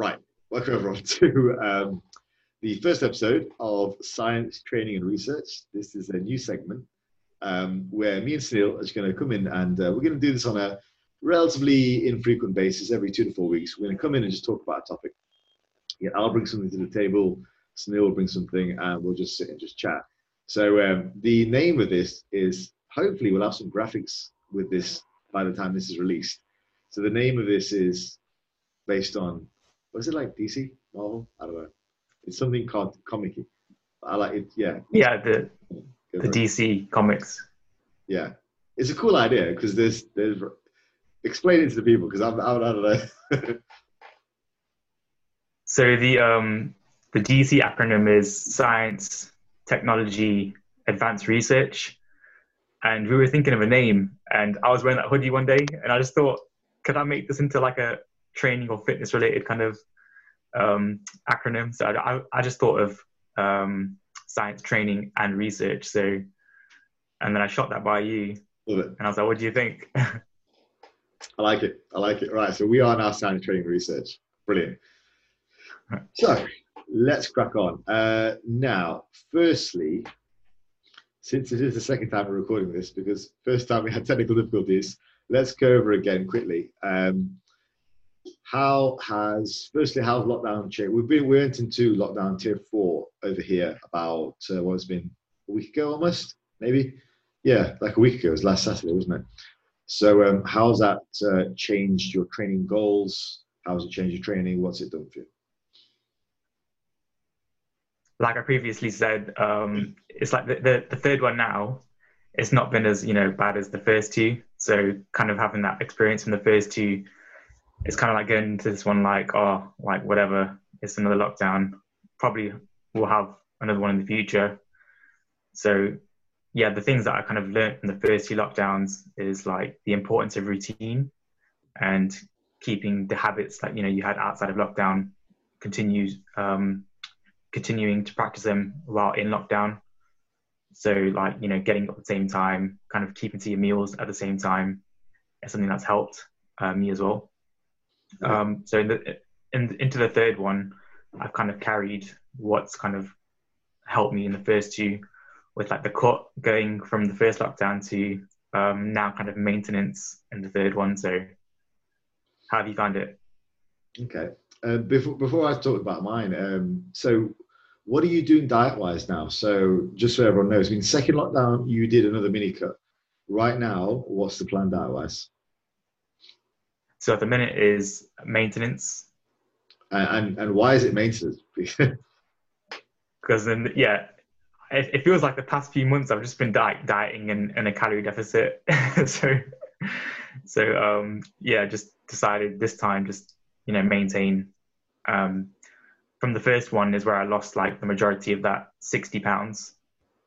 Right, welcome everyone to um, the first episode of Science, Training and Research. This is a new segment um, where me and Sunil are just going to come in and uh, we're going to do this on a relatively infrequent basis every two to four weeks. We're going to come in and just talk about a topic. Yeah, I'll bring something to the table, Sunil will bring something, and we'll just sit and just chat. So um, the name of this is hopefully we'll have some graphics with this by the time this is released. So the name of this is based on was it like DC Marvel? I don't know. It's something called comic I like it. Yeah. Yeah, the the DC comics. Yeah, it's a cool idea because there's there's explain it to the people because I'm, I'm I don't know. so the um the DC acronym is Science, Technology, Advanced Research, and we were thinking of a name. And I was wearing that hoodie one day, and I just thought, could I make this into like a training or fitness related kind of um, acronym. So I, I, just thought of um, science training and research. So, and then I shot that by you. Love it. And I was like, what do you think? I like it. I like it. Right. So we are now science training research. Brilliant. So let's crack on. Uh, now, firstly, since it is the second time we're recording this, because first time we had technical difficulties, let's go over again quickly. Um, how has firstly how's lockdown changed? We've been we went into lockdown tier four over here about uh, what's been a week ago almost maybe yeah like a week ago it was last Saturday wasn't it? So um, how's that uh, changed your training goals? How's it changed your training? What's it done for you? Like I previously said, um, it's like the, the, the third one now. It's not been as you know bad as the first two. So kind of having that experience from the first two it's kind of like going into this one like, oh, like whatever, it's another lockdown. Probably we'll have another one in the future. So yeah, the things that I kind of learned from the first two lockdowns is like the importance of routine and keeping the habits that you know you had outside of lockdown continues um, continuing to practice them while in lockdown. So like you know getting up at the same time, kind of keeping to your meals at the same time is something that's helped uh, me as well. Um, so in the, in, into the third one, I've kind of carried what's kind of helped me in the first two, with like the cut going from the first lockdown to um, now kind of maintenance in the third one. So how have you found it? Okay. Uh, before before I talk about mine, um, so what are you doing diet wise now? So just so everyone knows, I mean, second lockdown you did another mini cut. Right now, what's the plan diet wise? So at the minute is maintenance. And and why is it maintenance? because then yeah, it, it, feels like the past few months I've just been diet, dieting and in a calorie deficit. so so um, yeah, just decided this time just you know maintain. Um, from the first one is where I lost like the majority of that 60 pounds,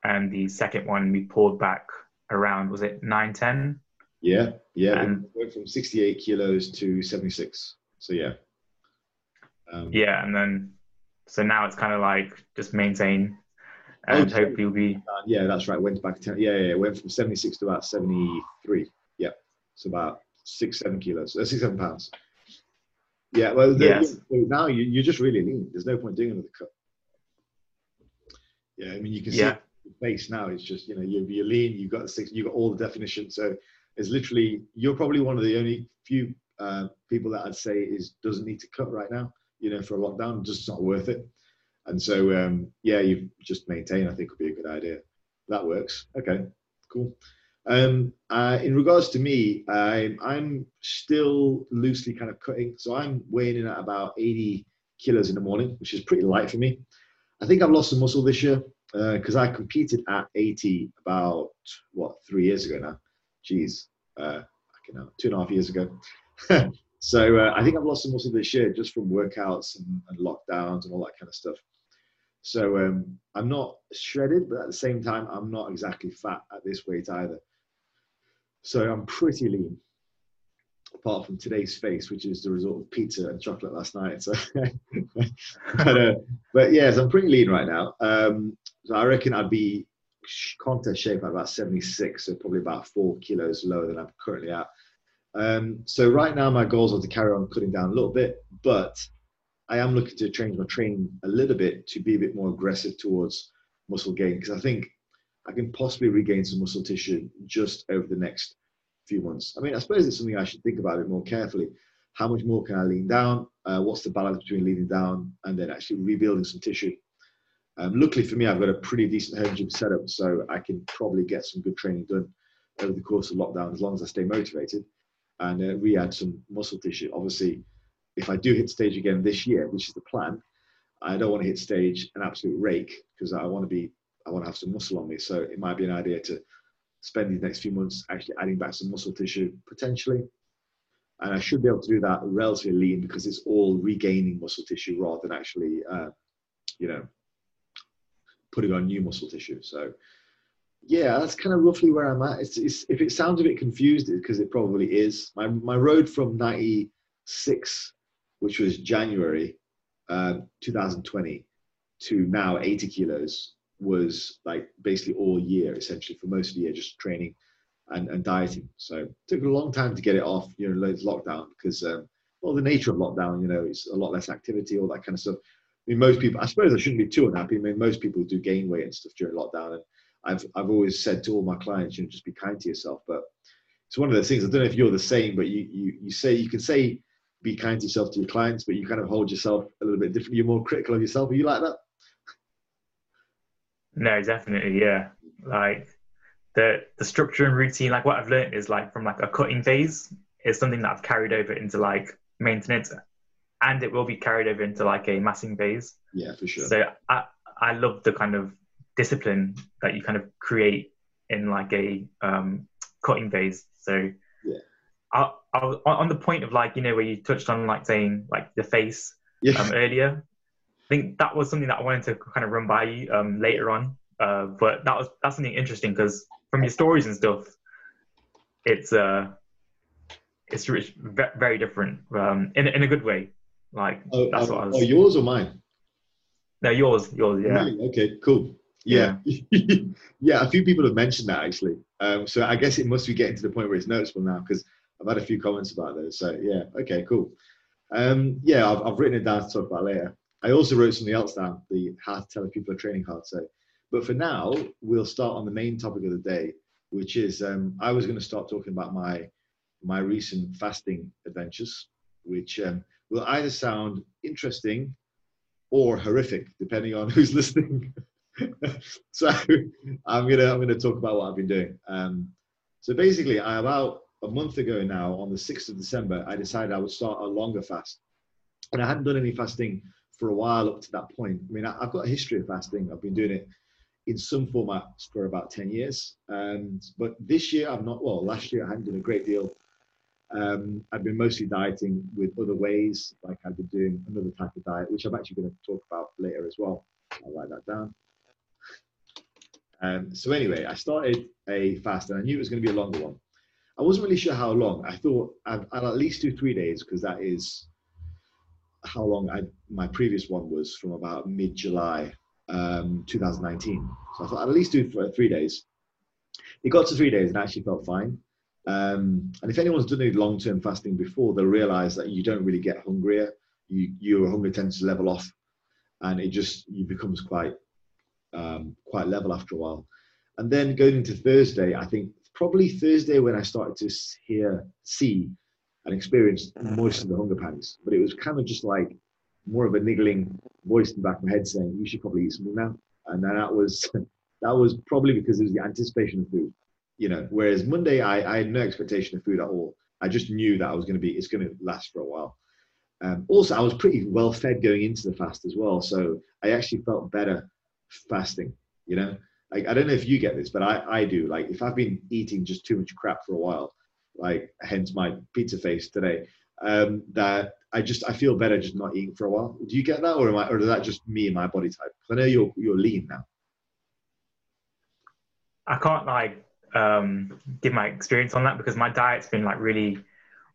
and the second one we pulled back around was it nine ten yeah, yeah. Um, went from 68 kilos to 76. So yeah. Um, yeah, and then so now it's kind of like just maintain, and oh, hopefully we'll be. Uh, yeah, that's right. Went back to yeah, yeah, yeah. Went from 76 to about 73. Yeah, so about six, seven kilos, uh, six, seven pounds. Yeah, well, the, yes. now you, you're just really lean. There's no point doing another cut. Yeah, I mean, you can see yeah. face now. It's just you know you're, you're lean. You've got the six. You've got all the definition. So is literally you're probably one of the only few uh, people that I'd say is doesn't need to cut right now. You know, for a lockdown, just not worth it. And so, um, yeah, you just maintain. I think would be a good idea. That works. Okay, cool. Um, uh, in regards to me, I'm, I'm still loosely kind of cutting. So I'm weighing in at about 80 kilos in the morning, which is pretty light for me. I think I've lost some muscle this year because uh, I competed at 80 about what three years ago now geez, uh, know, two and a half years ago. so uh, I think I've lost some muscle this year just from workouts and, and lockdowns and all that kind of stuff. So um, I'm not shredded, but at the same time, I'm not exactly fat at this weight either. So I'm pretty lean, apart from today's face, which is the result of pizza and chocolate last night. So, but, uh, but yes, I'm pretty lean right now. Um, so I reckon I'd be contest shape at about 76, so probably about four kilos lower than I'm currently at. Um, so right now my goals are to carry on cutting down a little bit, but I am looking to change my training a little bit to be a bit more aggressive towards muscle gain because I think I can possibly regain some muscle tissue just over the next few months. I mean, I suppose it's something I should think about it more carefully. How much more can I lean down? Uh, what's the balance between leaning down and then actually rebuilding some tissue? Um, luckily for me, I've got a pretty decent home gym setup, so I can probably get some good training done over the course of lockdown as long as I stay motivated and uh, re-add some muscle tissue. Obviously, if I do hit stage again this year, which is the plan, I don't want to hit stage an absolute rake because I want to be I want to have some muscle on me. So it might be an idea to spend these next few months actually adding back some muscle tissue potentially. And I should be able to do that relatively lean because it's all regaining muscle tissue rather than actually, uh, you know, putting on new muscle tissue. So yeah, that's kind of roughly where I'm at. It's, it's if it sounds a bit confused, because it probably is. My my road from '96, which was January uh, 2020, to now 80 kilos was like basically all year, essentially for most of the year, just training and, and dieting. So it took a long time to get it off, you know, loads lockdown because, um, well, the nature of lockdown, you know, it's a lot less activity, all that kind of stuff. I mean, most people, I suppose I shouldn't be too unhappy. I mean, most people do gain weight and stuff during lockdown. And I've, I've always said to all my clients, you know, just be kind to yourself. But it's one of those things, I don't know if you're the same, but you, you, you say, you can say, be kind to yourself to your clients, but you kind of hold yourself a little bit different. You're more critical of yourself. Are you like that? No, definitely, yeah. Like the the structure and routine, like what I've learned is like from like a cutting phase is something that I've carried over into like maintenance, and it will be carried over into like a massing phase. Yeah, for sure. So I I love the kind of discipline that you kind of create in like a um, cutting phase. So yeah, I, I was on the point of like you know where you touched on like saying like the face yeah. um, earlier I think that was something that I wanted to kind of run by you um, later on. Uh, but that was that's something interesting because from your stories and stuff, it's uh, it's very different um, in in a good way. Like oh, that's what I was. Oh, yours or mine? No, yours, yours. Yeah. Okay, cool. Yeah, yeah. yeah. A few people have mentioned that actually. Um, so I guess it must be getting to the point where it's noticeable now because I've had a few comments about those. So yeah, okay, cool. Um, yeah, I've, I've written it down to talk about later. I also wrote something else down, the how to tell if people are training hard. So, but for now, we'll start on the main topic of the day, which is um, I was going to start talking about my my recent fasting adventures, which um, will either sound interesting or horrific, depending on who's listening. so I'm gonna I'm gonna talk about what I've been doing. Um, so basically, I about a month ago now, on the 6th of December, I decided I would start a longer fast, and I hadn't done any fasting for a while up to that point. I mean, I, have got a history of fasting. I've been doing it in some formats for about 10 years. And, but this year, I've not, well, last year I hadn't done a great deal. Um, I've been mostly dieting with other ways, like I've been doing another type of diet, which I'm actually going to talk about later as well. I'll write that down. Um, so anyway, I started a fast and I knew it was going to be a longer one. I wasn't really sure how long. I thought I'd, I'd at least do three days because that is how long I, my previous one was from about mid July um, 2019. So I thought I'd at least do three days. It got to three days and I actually felt fine. Um, and if anyone's done any long term fasting before, they'll realize that you don't really get hungrier. You, your hunger tends to level off and it just you becomes quite um, quite level after a while. And then going into Thursday, I think probably Thursday when I started to hear see and experience most of the hunger pangs. But it was kind of just like more of a niggling voice in the back of my head saying, "You should probably eat something now." And that was that was probably because it was the anticipation of food, you know. Whereas Monday, I, I had no expectation of food at all. I just knew that I was going to be it's going to last for a while. Um, also, I was pretty well fed going into the fast as well, so I actually felt better fasting. You know, like I don't know if you get this, but I I do. Like if I've been eating just too much crap for a while, like hence my pizza face today. Um, that I just I feel better just not eating for a while. Do you get that, or am I, or is that just me and my body type? I know you're you're lean now. I can't like um, give my experience on that because my diet's been like really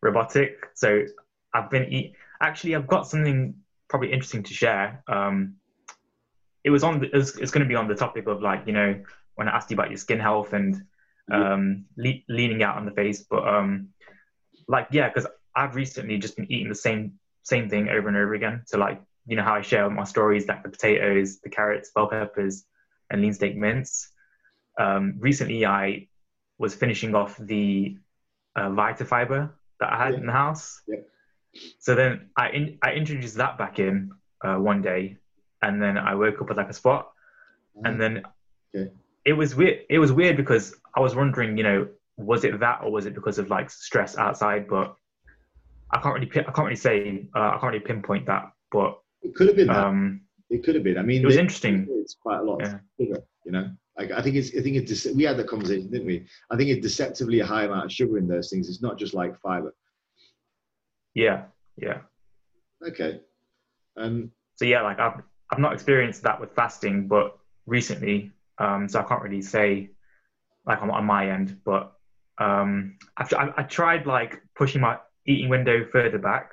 robotic. So I've been eat. Actually, I've got something probably interesting to share. Um, it was on. The, it was, it's going to be on the topic of like you know when I asked you about your skin health and um, le- leaning out on the face. But um, like, yeah, because I've recently just been eating the same same thing over and over again. So like you know how I share my stories, like the potatoes, the carrots, bell peppers, and lean steak mince. Um, recently, I was finishing off the uh, Vita Fiber that I had Yeah. in the house. Yeah. So then I in, I introduced that back in uh, one day, and then I woke up with like a spot, and then Okay. it was weird. It was weird because I was wondering, you know, was it that or was it because of like stress outside? But I can't really I can't really say uh, I can't really pinpoint that. But it could have been that. um, It could have been. I mean, it was interesting. It's quite a lot Yeah. sugar, you know. Like I think it's. I think it's. We had that conversation, didn't we? I think it's deceptively a high amount of sugar in those things. It's not just like fiber. Yeah, yeah. Okay. Um. So yeah, like I've I've not experienced that with fasting, but recently, um, so I can't really say like on, on my end, but um, I've, I, I tried like pushing my eating window further back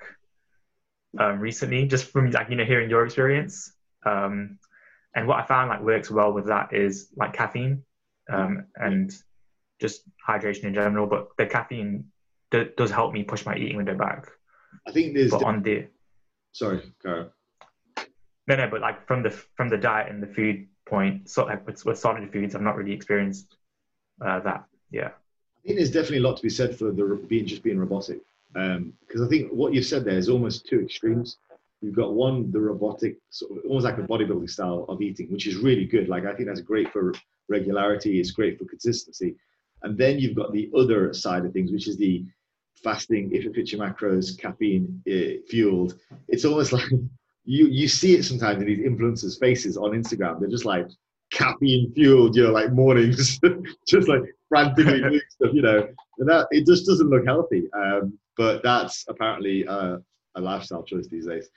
um, recently, just from like you know hearing your experience. Um, and what I found like works well with that is like caffeine um, and just hydration in general. But the caffeine d- does help me push my eating window back. I think there's. But on the Sorry, Cara. No, no, but like from the from the diet and the food point, so like with, with solid foods, I've not really experienced uh, that. Yeah, I think there's definitely a lot to be said for the being just being robotic, because I think what you've said there is almost two extremes. You've got one, the robotic, sort of almost like a bodybuilding style of eating, which is really good. Like I think that's great for regularity. It's great for consistency. And then you've got the other side of things, which is the fasting, if it fits your macros, caffeine uh, fueled. It's almost like you you see it sometimes in these influencers' faces on Instagram. They're just like caffeine fueled, you know, like mornings, just like frantically doing stuff, you know. And that it just doesn't look healthy. Um, but that's apparently uh, a lifestyle choice these days.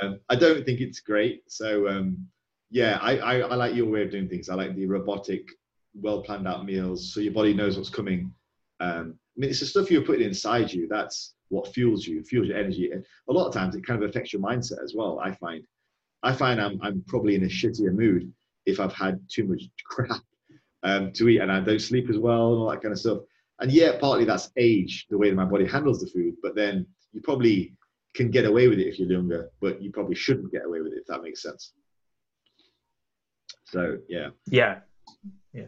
Um, I don't think it's great. So um, yeah, I, I, I like your way of doing things. I like the robotic, well planned out meals, so your body knows what's coming. Um, I mean, it's the stuff you're putting inside you. That's what fuels you, fuels your energy. And a lot of times, it kind of affects your mindset as well. I find, I find I'm I'm probably in a shittier mood if I've had too much crap um, to eat and I don't sleep as well and all that kind of stuff. And yeah, partly that's age, the way that my body handles the food. But then you probably can get away with it if you're younger, but you probably shouldn't get away with it if that makes sense. So yeah, yeah,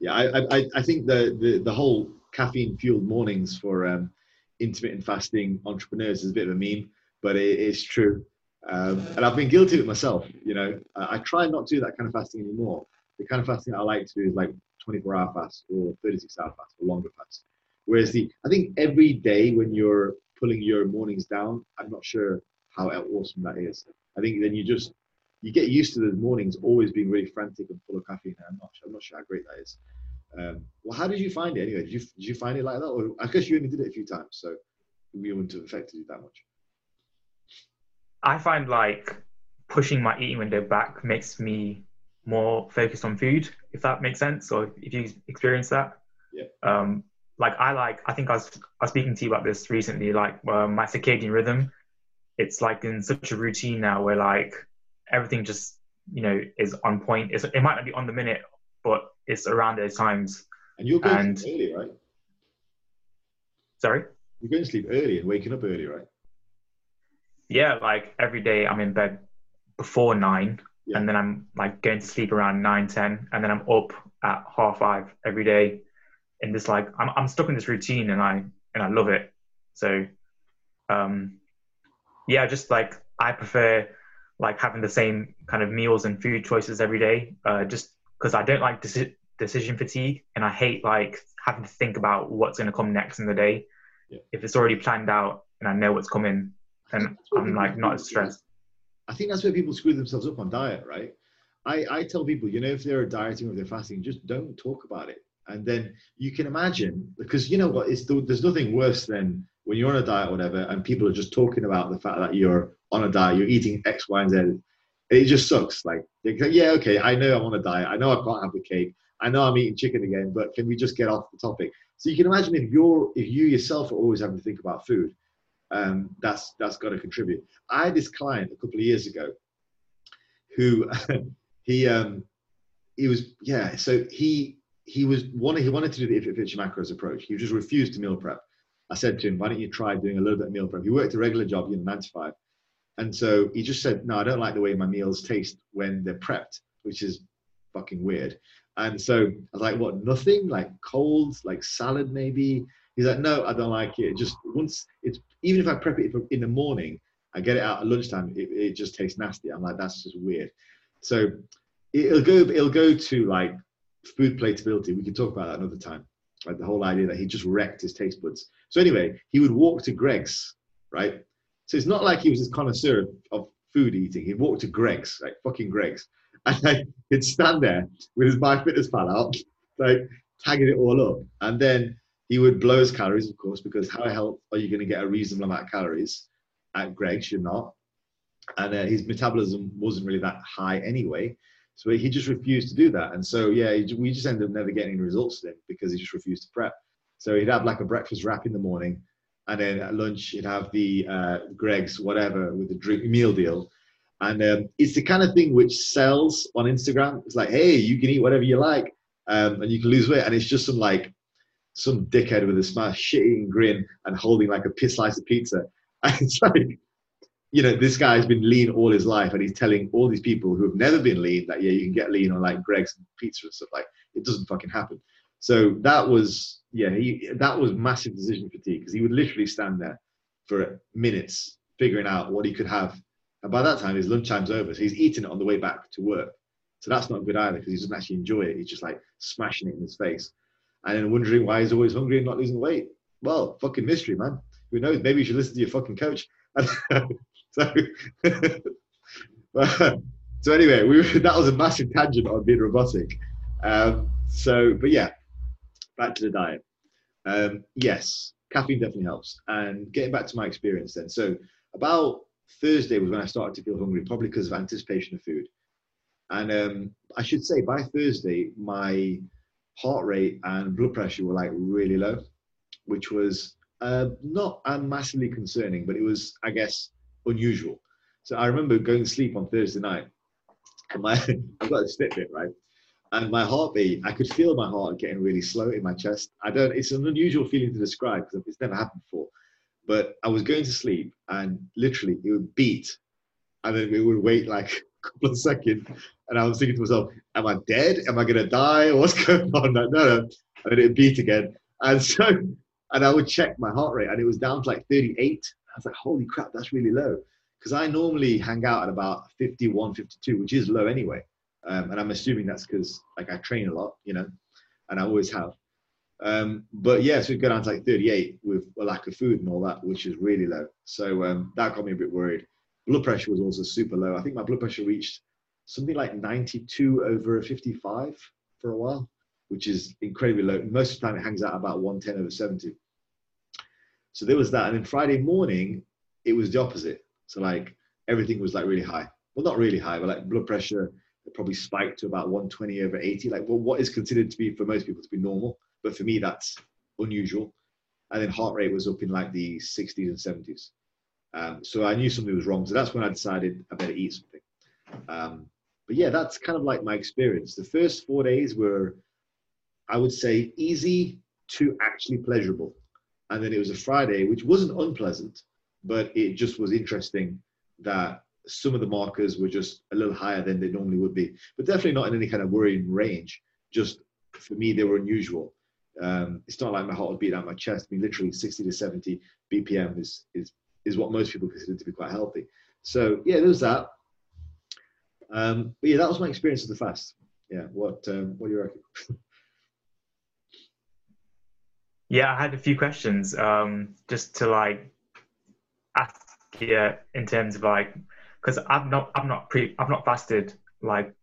yeah, I I, I think the, the the whole caffeine fueled mornings for um, intermittent fasting entrepreneurs is a bit of a meme, but it is true. Um, and I've been guilty of it myself. You know, I, I try not to do that kind of fasting anymore. The kind of fasting I like to do is like 24 hour fast or 36 hour fast or longer fast. Whereas the, I think every day when you're pulling your mornings down, I'm not sure how awesome that is. I think then you just, you get used to the mornings always being really frantic and full of caffeine. I'm not, I'm not sure how great that is. Um, well, how did you find it anyway? Did you, did you find it like that? Or I guess you only did it a few times, so we wouldn't have affected you that much. I find like pushing my eating window back makes me more focused on food, if that makes sense, or if you experience that. Yeah. Um, like I like, I think I was I was speaking to you about this recently. Like uh, my circadian rhythm, it's like in such a routine now where like everything just you know is on point. It's, it might not be on the minute, but it's around those times. And you're going And- to sleep early, right? Sorry. You're going to sleep early and waking up early, right? Yeah, like every day I'm in bed before nine, Yeah. and then I'm like going to sleep around nine, ten, and then I'm up at half five every day. And this like I'm I'm stuck in this routine, and I and I love it. So, um, yeah, just like I prefer like having the same kind of meals and food choices every day, uh, just because I don't like deci- decision fatigue, and I hate like having to think about what's going to come next in the day. Yeah. If it's already planned out and I know what's coming, then I'm like not as stressed. I think that's where people screw themselves up on diet, right? I, I tell people, you know, if they're dieting or if they're fasting, just don't talk about it. And then you can imagine, because you know what, it's there's nothing worse than when you're on a diet or whatever, and people are just talking about the fact that you're on a diet, you're eating X, Y, and Z. It just sucks. Like, yeah, okay, I know I'm on a diet. I know I can't have the cake. I know I'm eating chicken again, but can we just get off the topic? So you can imagine if you're, if you yourself are always having to think about food, um, that's that's got to contribute. I had this client a couple of years ago who he um he was yeah so he he was wanted he wanted to do the if it fits your macros approach he just refused to meal prep i said to him why don't you try doing a little bit of meal prep he worked a regular job you know nine to five And so he just said, no, I don't like the way my meals taste when they're prepped, which is fucking weird. And so I was like, what, nothing? Like cold, like salad maybe? He's like, no, I don't like it. Just once it's, even if I prep it in the morning, I get it out at lunchtime, it, it just tastes nasty. I'm like, that's just weird. So it'll go, it'll go to like food palatability. We can talk about that another time. Like the whole idea that he just wrecked his taste buds. So anyway, he would walk to Greggs, right? So it's not like he was this connoisseur of, of food eating. He'd walk to Greggs, like fucking Greggs. and like, he'd stand there with his MyFitnessPal out, like tagging it all up, and then he would blow his calories, of course, because how the hell are you going to get a reasonable amount of calories at Greggs? You're not, and uh, his metabolism wasn't really that high anyway. So he just refused to do that. And so, yeah, we just ended up never getting any results with him because he just refused to prep. So he'd have like a breakfast wrap in the morning. And then at lunch, he'd have the uh, Greggs, whatever, with the drink meal deal. And um, it's the kind of thing which sells on Instagram. It's like, hey, you can eat whatever you like um, and you can lose weight. And it's just some like, some dickhead with a smash shit eating grin and holding like a piss slice of pizza. And it's like, you know, this guy's been lean all his life, and he's telling all these people who have never been lean that yeah, you can get lean on like Greggs pizza and stuff. Like it doesn't fucking happen. So that was yeah, he that was massive decision fatigue because he would literally stand there for minutes figuring out what he could have, and by that time his lunchtime's over, so he's eating it on the way back to work. So that's not good either because he doesn't actually enjoy it. He's just like smashing it in his face, and then wondering why he's always hungry and not losing weight. Well, fucking mystery, man. Who knows? Maybe you should listen to your fucking coach. So, so anyway, we, that was a massive tangent on being robotic. Um, so, but yeah, back to the diet. Um, yes, caffeine definitely helps. And getting back to my experience then. So about Thursday was when I started to feel hungry, probably because of anticipation of food. And um, I should say by Thursday, my heart rate and blood pressure were like really low, which was uh, not uh, massively concerning, but it was, I guess, unusual. So I remember going to sleep on Thursday night, and my I've got a Fitbit right, and my heartbeat I could feel my heart getting really slow in my chest. I don't. It's an unusual feeling to describe because it's never happened before. But I was going to sleep, and literally it would beat, and then it would wait like a couple of seconds, and I was thinking to myself, "Am I dead? Am I gonna die? What's going on?" No, no. And then it beat again, and so and I would check my heart rate, and it was down to like 38 I was like, holy crap, that's really low. Because I normally hang out at about 51, 52, which is low anyway. Um, and I'm assuming that's because like I train a lot, you know, and I always have. Um, but yeah, so we go down to like 38 with a lack of food and all that, which is really low. So um, that got me a bit worried. Blood pressure was also super low. I think my blood pressure reached something like 92 over 55 for a while, which is incredibly low. Most of the time it hangs out about 110 over 70. So there was that. And then Friday morning, it was the opposite. So like everything was like really high. Well, not really high, but like blood pressure probably spiked to about 120 over 80. Like well, what is considered to be for most people to be normal, but for me that's unusual. And then heart rate was up in like the 60s and 70s. Um, so I knew something was wrong. So that's when I decided I better eat something. Um, but yeah, that's kind of like my experience. The first four days were, I would say, easy to actually pleasurable and then it was a Friday, which wasn't unpleasant, but it just was interesting that some of the markers were just a little higher than they normally would be, but definitely not in any kind of worrying range. Just for me, they were unusual. Um, it's not like my heart would beat out my chest. I mean, literally 60 to 70 BPM is is is what most people consider to be quite healthy. So yeah, there was that. Um, but yeah, that was my experience of the fast. Yeah, what um, what do you reckon? Yeah, I had a few questions um, just to like ask you in terms of like because I've not I've not pre I've not fasted like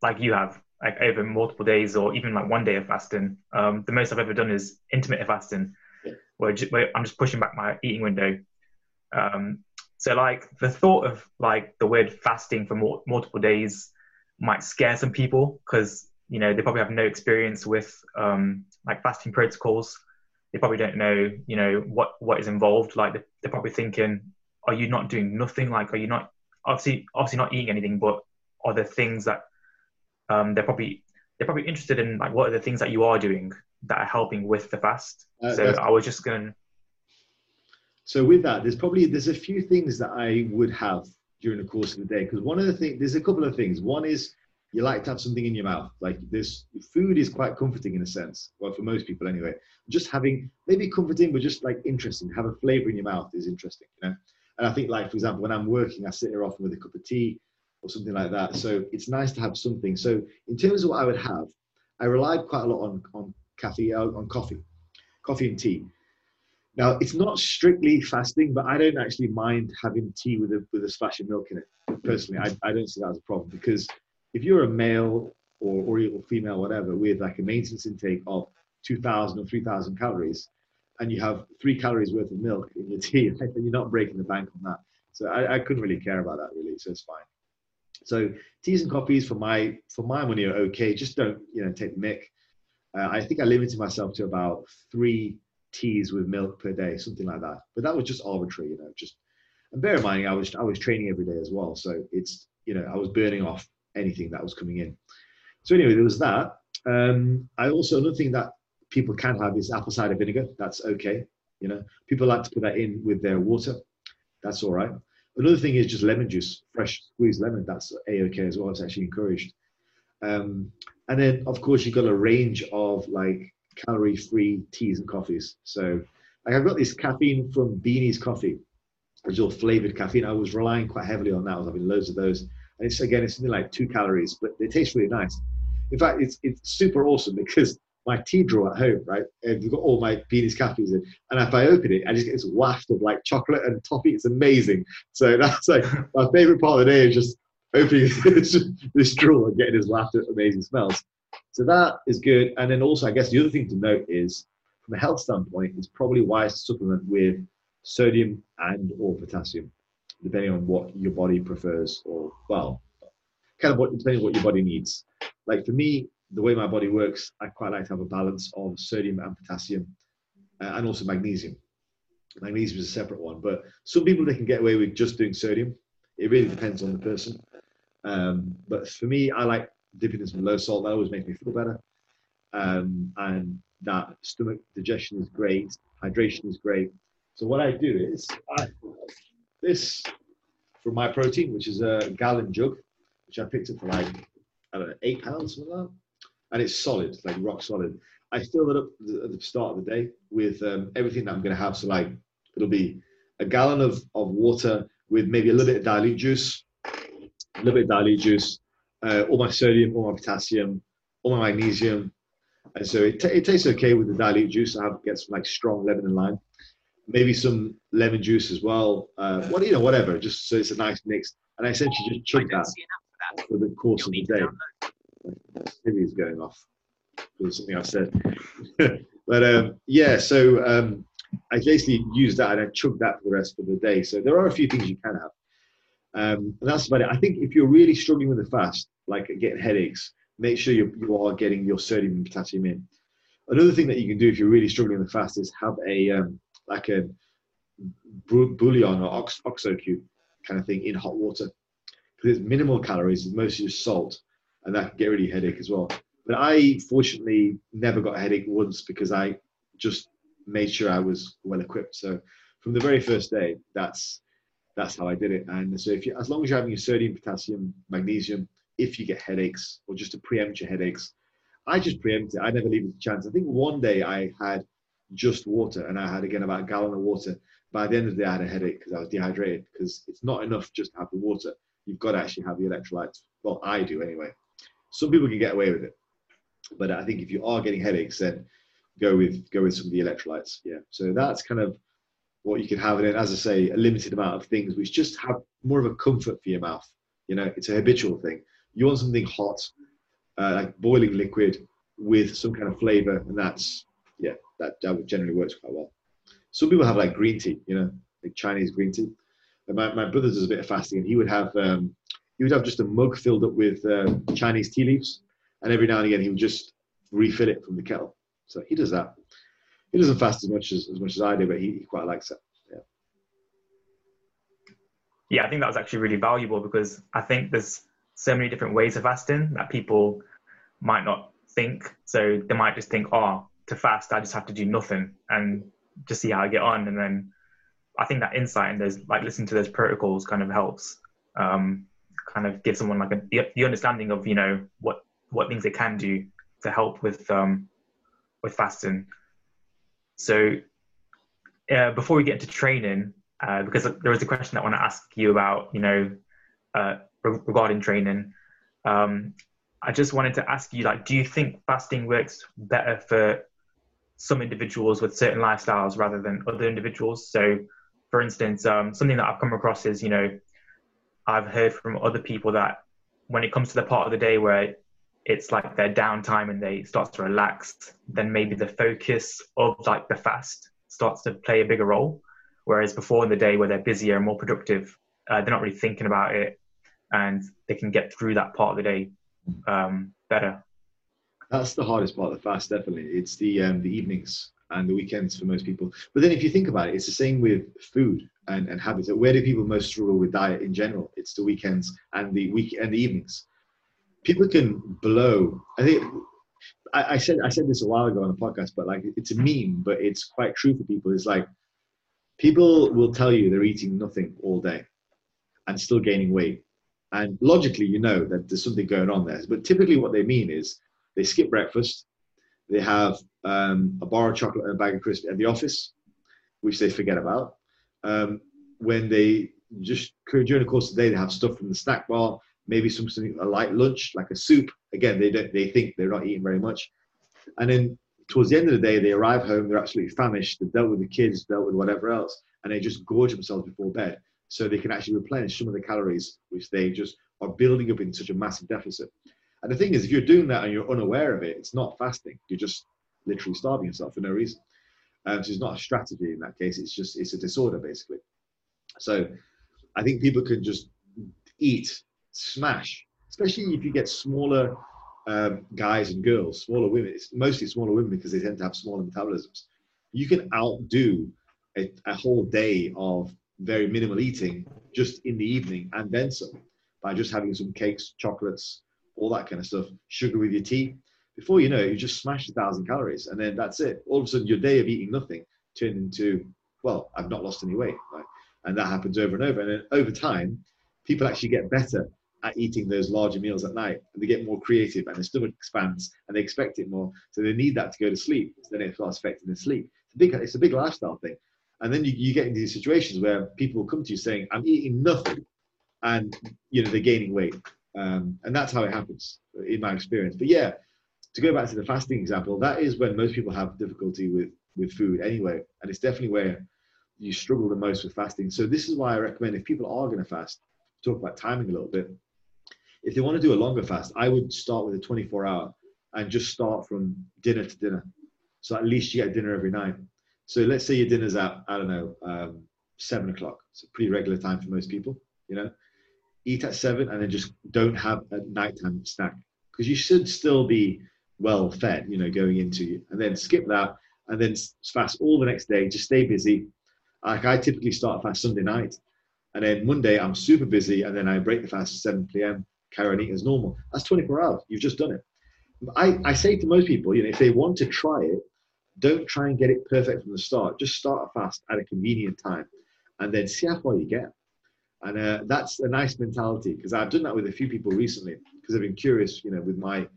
like you have like over multiple days or even like one day of fasting. Um, the most I've ever done is intermittent fasting, yeah. where, just, where, I'm just pushing back my eating window. Um, so like the thought of like the word fasting for more, multiple days might scare some people because you know they probably have no experience with um, like fasting protocols they probably don't know, you know, what what is involved. Like they're probably thinking, are you not doing nothing? Like, are you not obviously obviously not eating anything, but are there things that um, they're probably they're probably interested in? Like, what are the things that you are doing that are helping with the fast? Uh, so I was just going. So with that, there's probably there's a few things that I would have during the course of the day. Because one of the things, there's a couple of things. One is you like to have something in your mouth. Like this food is quite comforting in a sense. Well, for most people anyway. Just having maybe comforting, but just like interesting. Have a flavor in your mouth is interesting, you know. And I think, like for example, when I'm working, I sit here often with a cup of tea or something like that. So it's nice to have something. So in terms of what I would have, I relied quite a lot on on caffeine, uh, on coffee, coffee and tea. Now it's not strictly fasting, but I don't actually mind having tea with a with a splash of milk in it. Personally, I, I don't see that as a problem because if you're a male or or female, whatever, with like a maintenance intake of 2,000 or 3,000 calories, and you have three calories worth of milk in your tea, then you're not breaking the bank on that. So I, I couldn't really care about that really. So it's fine. So teas and coffees for my for my money are okay. Just don't you know take the mick. Uh, I think I limited myself to about three teas with milk per day, something like that. But that was just arbitrary, you know. Just and bear in mind, I was I was training every day as well, so it's you know I was burning off anything that was coming in. So anyway, there was that. Um, I also another thing that people can have is apple cider vinegar. That's okay. You know, people like to put that in with their water. That's all right. Another thing is just lemon juice, fresh squeezed lemon. That's a okay as well. It's actually encouraged. Um, and then of course you've got a range of like calorie-free teas and coffees. So like I've got this caffeine from Beanies Coffee, is all flavored caffeine. I was relying quite heavily on that. I was having loads of those. And it's again, it's something like two calories, but they taste really nice. In fact, it's it's super awesome because my tea drawer at home, right? And you've got all my Beanies cafes in. And if I open it, I just get this waft of like chocolate and toffee. It's amazing. So that's like my favorite part of the day is just opening this, this drawer and getting this waft of amazing smells. So that is good. And then also, I guess the other thing to note is from a health standpoint, it's probably wise to supplement with sodium and or potassium, depending on what your body prefers or, well, kind of what, depending on what your body needs. Like for me, the way my body works, I quite like to have a balance of sodium and potassium uh, and also magnesium. Magnesium is a separate one, but some people they can get away with just doing sodium. It really depends on the person. Um, but for me, I like dipping in some low salt. That always makes me feel better. Um, and that stomach digestion is great. Hydration is great. So what I do is I, this from Myprotein, which is a gallon jug, which I picked up for like I don't know eight pounds, something like that and it's solid, like rock solid. I fill it up at the start of the day with um, everything that I'm going to have. So like it'll be a gallon of, of water with maybe a little bit of dilute juice, a little bit of dilute juice, uh, all my sodium, all my potassium, all my magnesium. And so it, t- it tastes okay with the dilute juice. I have get some like strong lemon and lime, maybe some lemon juice as well. Uh, what you know, whatever, just so it's a nice mix. And I essentially just chug that for the course of the day. Maybe is going off for something I said. but um, yeah, so um, I basically use that and I chug that for the rest of the day. So there are a few things you can have. Um, and that's about it. I think if you're really struggling with the fast, like getting headaches, make sure you, you are getting your sodium and potassium in. Another thing that you can do if you're really struggling with the fast is have a um, like a bouillon or ox, oxo cube kind of thing in hot water because it's minimal calories, it's mostly just salt and that can get rid really headache as well. But I fortunately never got a headache once because I just made sure I was well equipped. So from the very first day, that's that's how I did it. And so if you, as long as you're having your sodium, potassium, magnesium, if you get headaches or just to preempt your headaches, I just preempt it. I never leave it to chance. I think one day I had just water and I had again about a gallon of water. By the end of the day, I had a headache because I was dehydrated because it's not enough just to have the water. You've got to actually have the electrolytes. Well, I do anyway. Some people can get away with it, but I think if you are getting headaches, then go with go with some of the electrolytes. Yeah, so that's kind of what you can have, and then as I say, a limited amount of things which just have more of a comfort for your mouth. You know, it's a habitual thing. You want something hot, uh, like boiling liquid with some kind of flavor, and that's yeah, that, that generally works quite well. Some people have like green tea, you know, like Chinese green tea. And my, my brother does a bit of fasting, and he would have um, he would have just a mug filled up with um, Chinese tea leaves, and every now and again he would just refill it from the kettle. So he does that. He doesn't fast as much as, as much as I do, but he, he quite likes it. Yeah. Yeah, I think that was actually really valuable because I think there's so many different ways of fasting that people might not think. So they might just think, oh, to fast, I just have to do nothing and just see how I get on. And then I think that insight and those, like, listening to those protocols kind of helps um, kind of give someone like a, the, understanding of you know what what things they can do to help with um, with fasting. So uh, before we get into training, uh, because there was a question that I want to ask you about, you know, uh, regarding training. Um, I just wanted to ask you, like, do you think fasting works better for some individuals with certain lifestyles rather than other individuals? So, for instance, um, something that I've come across is, you know, I've heard from other people that when it comes to the part of the day where it's like their downtime and they start to relax, then maybe the focus of like the fast starts to play a bigger role. Whereas before in the day where they're busier and more productive, uh, they're not really thinking about it and they can get through that part of the day um, better. That's the hardest part of the fast, definitely. It's the um, the evenings and the weekends for most people. But then if you think about it, it's the same with food and, and habits. Where do people most struggle with diet in general? It's the weekends and the week and the evenings. People can blow. I think I, I said I said this a while ago on a podcast, but like it's a meme, but it's quite true for people. It's like people will tell you they're eating nothing all day and still gaining weight and logically, you know that there's something going on there. But typically, what they mean is they skip breakfast, they have um, a bar of chocolate and a bag of crisps at the office, which they forget about. Um, when they just during the course of the day, they have stuff from the snack bar, maybe something a light lunch like a soup. Again, they don't they think they're not eating very much, and then towards the end of the day, they arrive home, they're absolutely famished, they've dealt with the kids, dealt with whatever else, and they just gorge themselves before bed so they can actually replenish some of the calories which they just are building up in such a massive deficit. And the thing is, if you're doing that and you're unaware of it, it's not fasting. You're just literally starving yourself for no reason. Um, so it's not a strategy in that case. It's just it's a disorder basically. So I think people can just eat, smash, especially if you get smaller um, guys and girls, smaller women. It's mostly smaller women because they tend to have smaller metabolisms. You can outdo a, a whole day of very minimal eating just in the evening and then some by just having some cakes, chocolates, all that kind of stuff, sugar with your tea. Before you know it, you just smash a thousand calories and then that's it. All of a sudden, your day of eating nothing turned into, well, I've not lost any weight. Right? And that happens over and over. And then over time, people actually get better at eating those larger meals at night and they get more creative and their stomach expands and they expect it more. So they need that to go to sleep. So then it starts affecting their sleep. It's a big, it's a big lifestyle thing. And then you, you get into these situations where people will come to you saying, I'm eating nothing. And, you know, they're gaining weight. Um, and that's how it happens in my experience. But yeah, to go back to the fasting example, that is when most people have difficulty with, with food anyway. And it's definitely where you struggle the most with fasting. So this is why I recommend if people are going to fast, talk about timing a little bit. If they want to do a longer fast, I would start with a 24 hour and just start from dinner to dinner. So at least you get dinner every night. So let's say your dinner's at, I don't know, um, seven o'clock. It's a pretty regular time for most people, you know. Eat at seven and then just don't have a nighttime snack because you should still be well fed, you know, going into you. and then skip that and then fast all the next day. Just stay busy. Like I typically start fast Sunday night and then Monday I'm super busy and then I break the fast 7 p.m. carry on eating as normal. That's 24 hours. You've just done it. I, I say to most people, you know, if they want to try it, don't try and get it perfect from the start. Just start a fast at a convenient time and then see how far you get. And uh, that's a nice mentality because I've done that with a few people recently because I've been curious, you know, with my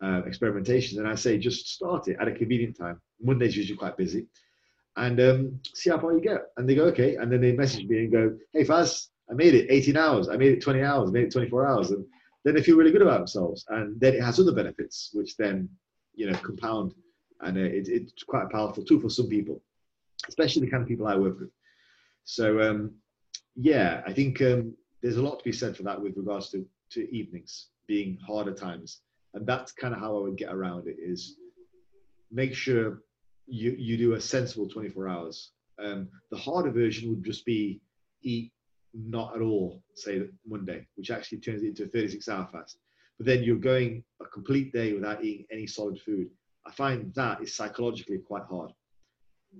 uh, experimentations. And I say, just start it at a convenient time. Monday's usually quite busy. And um, see how far you get. And they go, okay. And then they message me and go, hey, Faz, I made it 18 hours. I made it 20 hours. I made it 24 hours. And then they feel really good about themselves. And then it has other benefits, which then, you know, compound and uh, it, it's quite a powerful tool for some people, especially the kind of people I work with. So um, yeah, I think um, there's a lot to be said for that with regards to to evenings being harder times, and that's kind of how I would get around it. Is make sure you you do a sensible 24 hours. Um, the harder version would just be eat not at all, say Monday, which actually turns it into a 36 hour fast. But then you're going a complete day without eating any solid food. I find that is psychologically quite hard.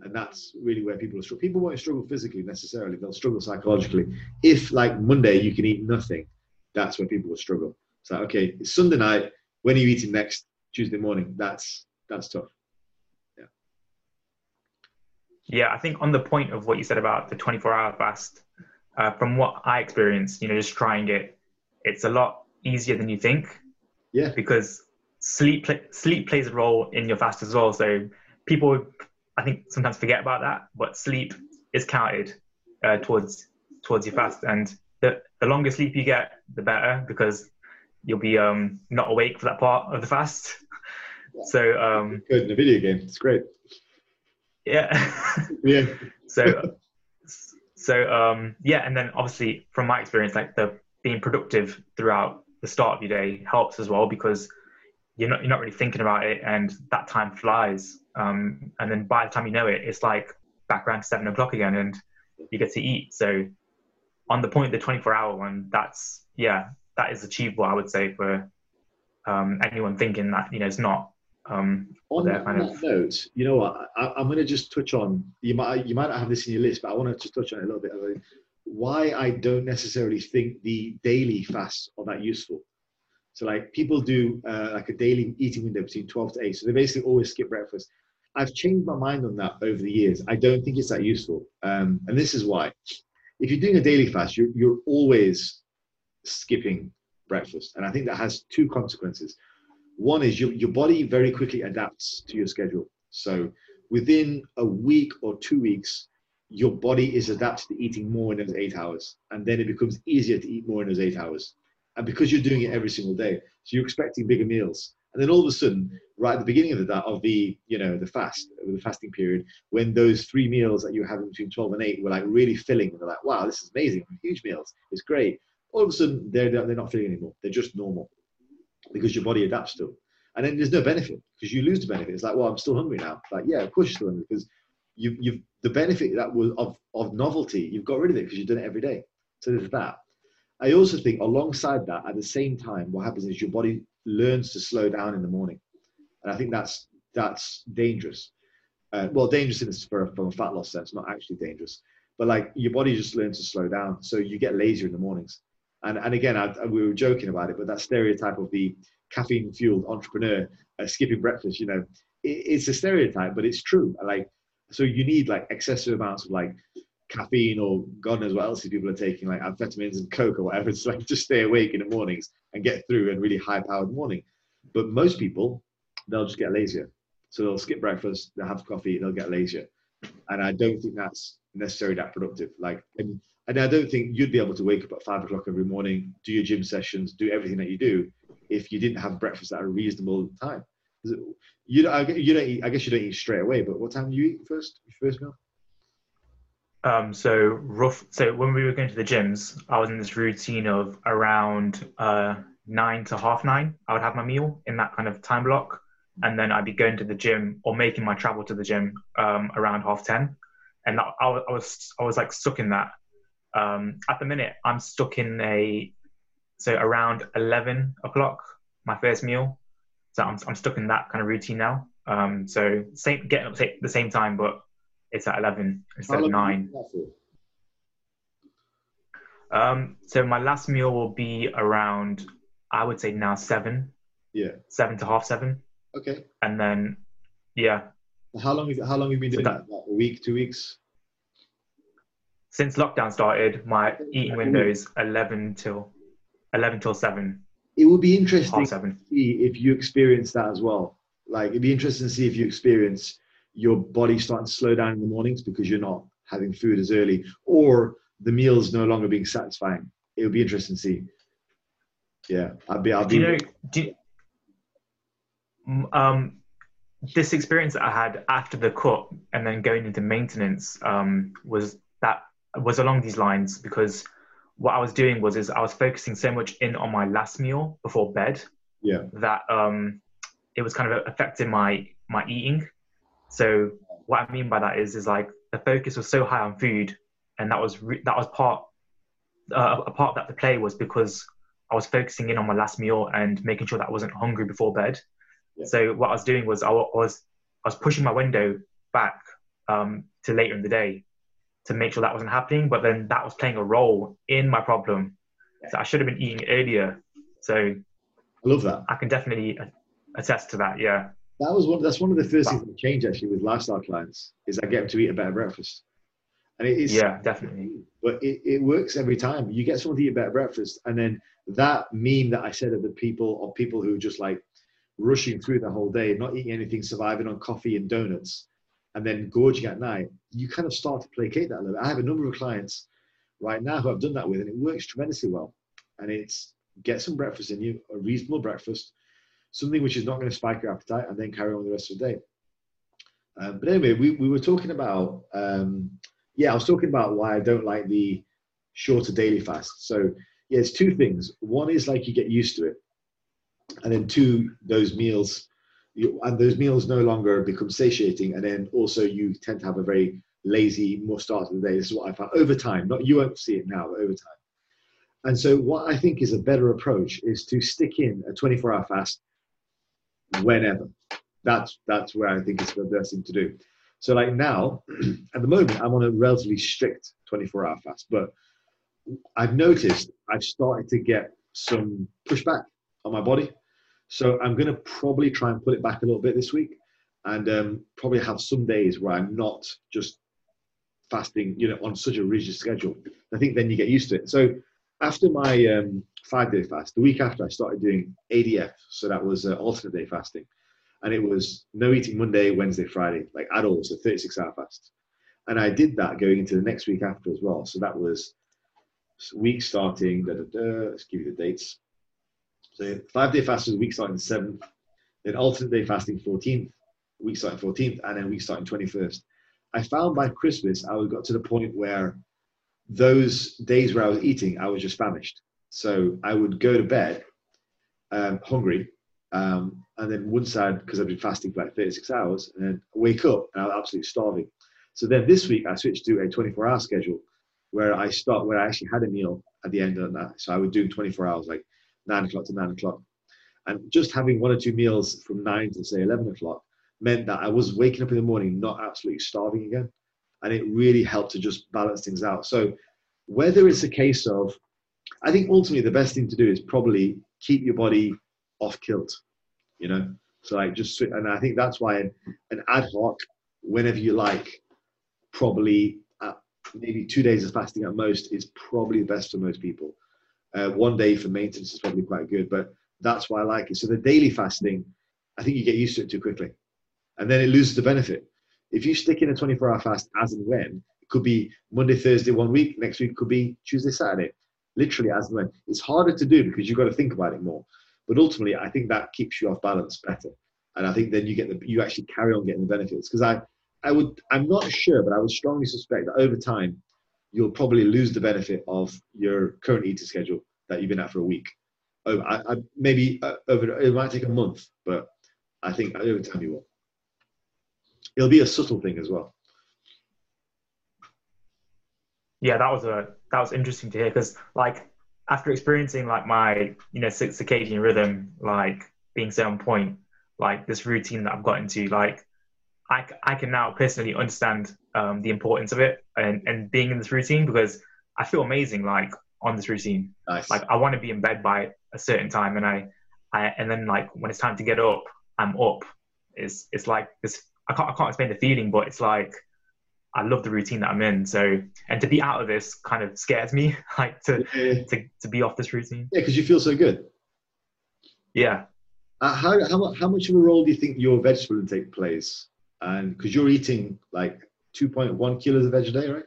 And that's really where people struggle. People won't struggle physically necessarily, they'll struggle psychologically. If, like Monday, you can eat nothing, that's where people will struggle. So, okay, it's Sunday night. When are you eating next? Tuesday morning. That's that's tough. Yeah. Yeah, I think on the point of what you said about the 24 hour fast, uh, from what I experienced, you know, just trying it, it's a lot easier than you think. Yeah. Because sleep sleep plays a role in your fast as well. So people, I think, sometimes forget about that, but sleep is counted uh, towards towards your fast, and the the longer sleep you get, the better because you'll be um, not awake for that part of the fast. So um, good in a video game. It's great. Yeah. yeah. so so um, yeah, and then obviously from my experience, like the being productive throughout the start of your day helps as well because you're not you're not really thinking about it, and that time flies. Um, and then by the time you know it, it's like back around seven o'clock again, and you get to eat. So on the point, the 24 hour one, that's yeah, that is achievable. I would say for um, anyone thinking that you know it's not. Um, on that, kind of... note, you know what? I, am going to just touch on. You might you might not have this in your list, but I want to just touch on it a little bit. Why I don't necessarily think the daily fasts are that useful. So like people do uh, like a daily eating window between 12 to 8. So they basically always skip breakfast. I've changed my mind on that over the years. I don't think it's that useful. Um, and this is why. If you're doing a daily fast, you're, you're always skipping breakfast. And I think that has two consequences. One is your, your body very quickly adapts to your schedule. So within a week or two weeks, your body is adapted to eating more in those eight hours. And then it becomes easier to eat more in those eight hours. And because you're doing it every single day, so you're expecting bigger meals. And then all of a sudden, right at the beginning of the that of the you know the fast, the fasting period, when those three meals that you were having between 12 and 8 were like really filling, and they're like, wow, this is amazing, huge meals, it's great. All of a sudden, they're they're not filling anymore. They're just normal because your body adapts to them. And then there's no benefit because you lose the benefit. It's like, well, I'm still hungry now. Like, yeah, of course you're still hungry because you, you've the benefit that was of, of novelty, you've got rid of it because you've done it every day. So there's that. I also think alongside that, at the same time, what happens is your body learns to slow down in the morning, and I think that's that's dangerous. Uh, well, dangerous in this for, from a fat loss sense, not actually dangerous, but like your body just learns to slow down, so you get lazier in the mornings. And and again, I, we were joking about it, but that stereotype of the caffeine fueled entrepreneur uh, skipping breakfast, you know, it, it's a stereotype, but it's true. Like, so you need like excessive amounts of like caffeine or God knows what else people are taking, like amphetamines and coke or whatever. It's like just stay awake in the mornings and get through a really high powered morning. But most people, they'll just get lazier. So they'll skip breakfast, they'll have coffee, they'll get lazier. And I don't think that's necessarily that productive. Like, and, and I don't think you'd be able to wake up at five o'clock every morning, do your gym sessions, do everything that you do if you didn't have breakfast at a reasonable time. You, you don't eat, I guess you don't eat straight away, but what time do you eat first? Your first meal? Um, so rough. So when we were going to the gyms, I was in this routine of around uh, nine to half nine. I would have my meal in that kind of time block, and then I'd be going to the gym or making my travel to the gym um, around half ten. And I, I, was I was like stuck in that. Um, at the minute, I'm stuck in a so around eleven o'clock my first meal. So I'm I'm stuck in that kind of routine now. Um, so same getting up at the same time, but it's at 11 instead of 9. Um, so my last meal will be around, I would say now 7. Yeah. 7 to half 7. Okay. And then, yeah. How long, is how long have you been doing so that, that? A week, two weeks? Since lockdown started, my eating window is 11 till 11 till 7. It would be interesting to see if you experience that as well. Like, it'd be interesting to see if you experience your body starting to slow down in the mornings because you're not having food as early, or the meal's no longer being satisfying. It would be interesting to see. Yeah, I'd be. I'd do you know? Do you, um, this experience that I had after the cut and then going into maintenance um, was that was along these lines because what I was doing was is I was focusing so much in on my last meal before bed. Yeah. That um, it was kind of affecting my my eating so what I mean by that is, is like the focus was so high on food, and that was re- that was part uh, a part that the play was because I was focusing in on my last meal and making sure that I wasn't hungry before bed. Yeah. So what I was doing was I was I was pushing my window back um, to later in the day to make sure that wasn't happening. But then that was playing a role in my problem. So I should have been eating earlier. So I love that. I can definitely attest to that. Yeah that was one. That's one of the first things that changed actually with lifestyle clients is I get them to eat a better breakfast. And it is yeah, definitely. But it, it works every time. You get someone to eat a better breakfast, and then that meme that I said of the people of people who are just like rushing through the whole day, not eating anything, surviving on coffee and donuts, and then gorging at night, you kind of start to placate that a little bit. I have a number of clients right now who I've done that with, and it works tremendously well. And it's get some breakfast in you, a reasonable breakfast, something which is not going to spike your appetite, and then carry on the rest of the day. Um, but anyway, we, we were talking about, um, yeah, I was talking about why I don't like the shorter daily fast. So, yeah, it's two things. One is like you get used to it. And then two, those meals, you, and those meals no longer become satiating. And then also you tend to have a very lazy, more start of the day. This is what I found over time. Not you won't see it now, but over time. And so, what I think is a better approach is to stick in a 24 hour fast whenever. That's that's where I think it's the best thing to do. So, like now, at the moment, I'm on a relatively strict 24 hour fast, but I've noticed I've started to get some pushback on my body. So, I'm going to probably try and put it back a little bit this week and um, probably have some days where I'm not just fasting, you know, on such a rigid schedule. I think then you get used to it. So, after my um, five day fast, the week after I started doing ADF, so that was uh, alternate day fasting, and it was no eating Monday, Wednesday, Friday, like all, so 36 hour fast. And I did that going into the next week after as well. So that was week starting, da, da, da, let's give you the dates. So five day fast was week starting 7th, then alternate day fasting 14th, week starting 14th, and then week starting 21st. I found by Christmas, I got to the point where those days where I was eating, I was just famished. So I would go to bed um, hungry, um, and then once I'd, because I'd been fasting for like 36 hours, and then wake up and I was absolutely starving. So then this week I switched to a 24 hour schedule where I start, where I actually had a meal at the end of that. So I would do 24 hours, like nine o'clock to nine o'clock. And just having one or two meals from nine to say 11 o'clock meant that I was waking up in the morning not absolutely starving again and it really helped to just balance things out. So whether it's a case of, I think ultimately the best thing to do is probably keep your body off kilt, you know. So like just and I think that's why an, an ad hoc, whenever you like, probably at, maybe two days of fasting at most is probably the best for most people. Uh, one day for maintenance is probably quite good, but that's why I like it. So the daily fasting, I think you get used to it too quickly, and then it loses the benefit. If you stick in a 24 hour fast as and when, it could be Monday, Thursday one week, next week could be Tuesday, Saturday, literally as and when. It's harder to do because you've got to think about it more. But ultimately, I think that keeps you off balance better. And I think then you get the, you actually carry on getting the benefits. Because I, I would, I'm not sure, but I would strongly suspect that over time, you'll probably lose the benefit of your current eating schedule that you've been at for a week. Over, I, I, maybe uh, over, it might take a month, but I think over time you will it'll be a subtle thing as well. Yeah, that was a that was interesting to hear because like after experiencing like my you know circadian rhythm like being so on point, like this routine that I've got into, like I, I can now personally understand um, the importance of it and, and being in this routine because I feel amazing like on this routine. Nice. Like I want to be in bed by a certain time and I, I and then like when it's time to get up, I'm up. It's it's like this I can't I can't explain the feeling, but it's like I love the routine that I'm in. So and to be out of this kind of scares me, like to yeah. to, to be off this routine. Yeah, because you feel so good. Yeah. Uh, how, how how much of a role do you think your vegetable intake plays? And because you're eating like 2.1 kilos of veg a day, right?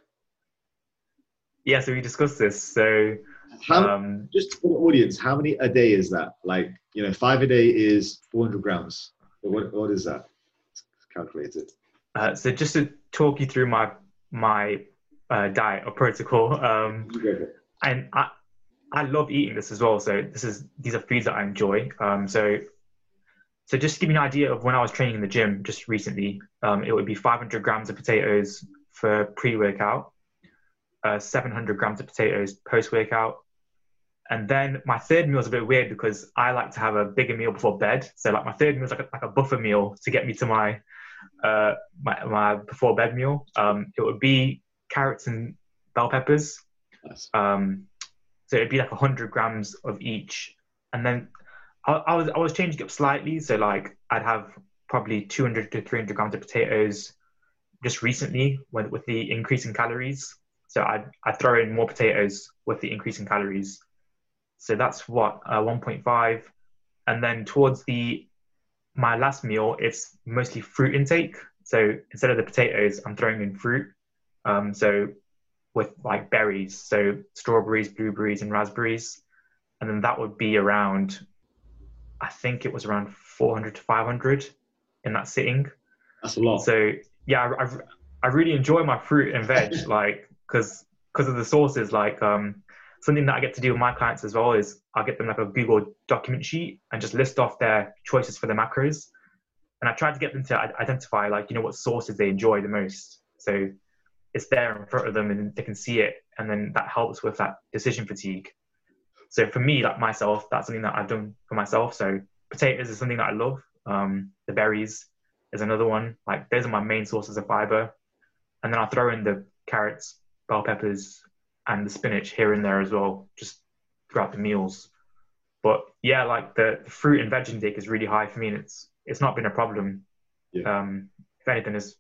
Yeah. So we discussed this. So how, um, just for the audience, how many a day is that? Like you know, five a day is 400 grams. What what is that? calculated? Uh, so just to talk you through my my uh, diet or protocol, um, and I I love eating this as well. So this is these are foods that I enjoy. Um, so so just to give you an idea of when I was training in the gym just recently, um, it would be 500 grams of potatoes for pre-workout, uh, 700 grams of potatoes post-workout, and then my third meal is a bit weird because I like to have a bigger meal before bed. So like my third meal is like a, like a buffer meal to get me to my uh, my, my before bed meal. Um, it would be carrots and bell peppers. Nice. Um, so it'd be like hundred grams of each, and then I, I, was I was changing up slightly. So like I'd have probably two hundred to three hundred grams of potatoes, just recently with, with the increase in calories. So I I throw in more potatoes with the increase in calories. So that's what uh, 1.5, and then towards the my last meal, it's mostly fruit intake. So instead of the potatoes, I'm throwing in fruit. Um, so with like berries, so strawberries, blueberries, and raspberries, and then that would be around. I think it was around 400 to 500 in that sitting. That's a lot. So yeah, I, I, I really enjoy my fruit and veg, like because because of the sources. Like um, something that I get to do with my clients as well is I get them like a Google document sheet and just list off their choices for the macros, and I try to get them to identify like you know what sources they enjoy the most. So it's there in front of them and they can see it, and then that helps with that decision fatigue. So for me, like myself, that's something that I've done for myself. So potatoes is something that I love. Um, the berries is another one. Like those are my main sources of fiber, and then I throw in the carrots, bell peppers, and the spinach here and there as well, just throughout the meals. But yeah, like the, the fruit and veg intake is really high for me, and it's it's not been a problem. Yeah. Um, if anything, it's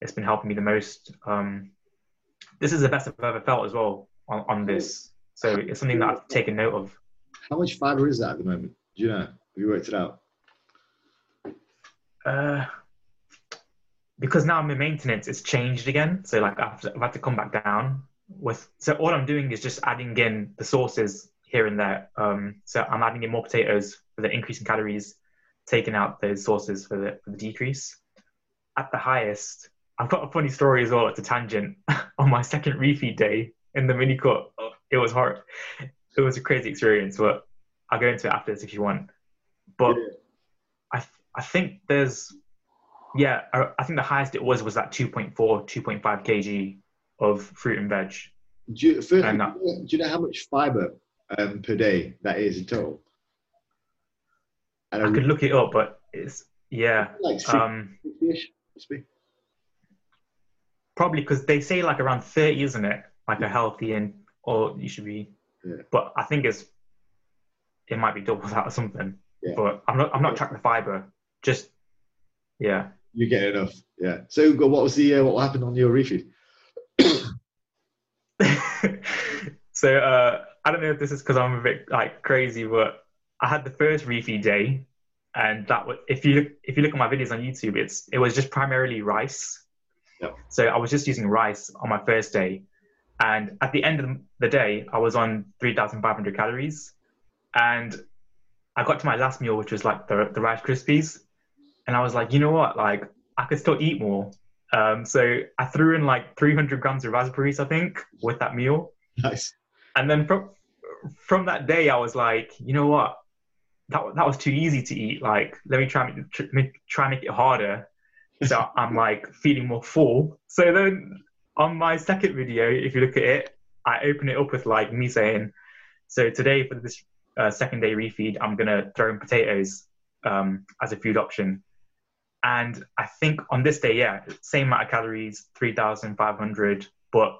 it's been helping me the most. Um, this is the best I've ever felt as well on, on this. So it's something that I've taken note of. How much fiber is that at the moment? Do you know? Have you worked it out? Uh, because now I'm in maintenance, it's changed again. So like I've, I've had to come back down with. So all I'm doing is just adding in the sauces here and there. Um, so I'm adding in more potatoes for the increase in calories, taking out those sauces for the, for the decrease. At the highest, I've got a funny story as well. It's a tangent. On my second refeed day in the mini cut, it was hard. It was a crazy experience, but I'll go into it after this if you want. But yeah. I I think there's yeah I, think the highest it was was that 2.4 2.5 kg of fruit and veg. Do you, first, and that, do you know how much fiber um, per day that is in total? And I could look it up, but it's yeah. Like um, probably because they say like around 30, isn't it? Like a healthy and or you should be. Yeah. But I think it's it might be double that or something. Yeah. But I'm not I'm not tracking the fiber. Just yeah. You get enough. Yeah. So what was the uh, what happened on your refeed? So uh, I don't know if this is because I'm a bit like crazy, but I had the first refeed day, and that was if you look if you look at my videos on YouTube, it's it was just primarily rice. Yep. So I was just using rice on my first day, and at the end of the day, I was on 3,500 calories, and I got to my last meal, which was like the, the Rice Krispies. And I was like, you know what? Like, I could still eat more. Um, so I threw in like 300 grams of raspberries, I think, with that meal. Nice. And then from from that day, I was like, you know what? That that was too easy to eat. Like, let me try make try make it harder. So I'm like feeling more full. So then on my second video, if you look at it, I open it up with like me saying, so today for this uh, second day refeed, I'm gonna throw in potatoes um, as a food option. And I think on this day, yeah, same amount of calories, 3,500, but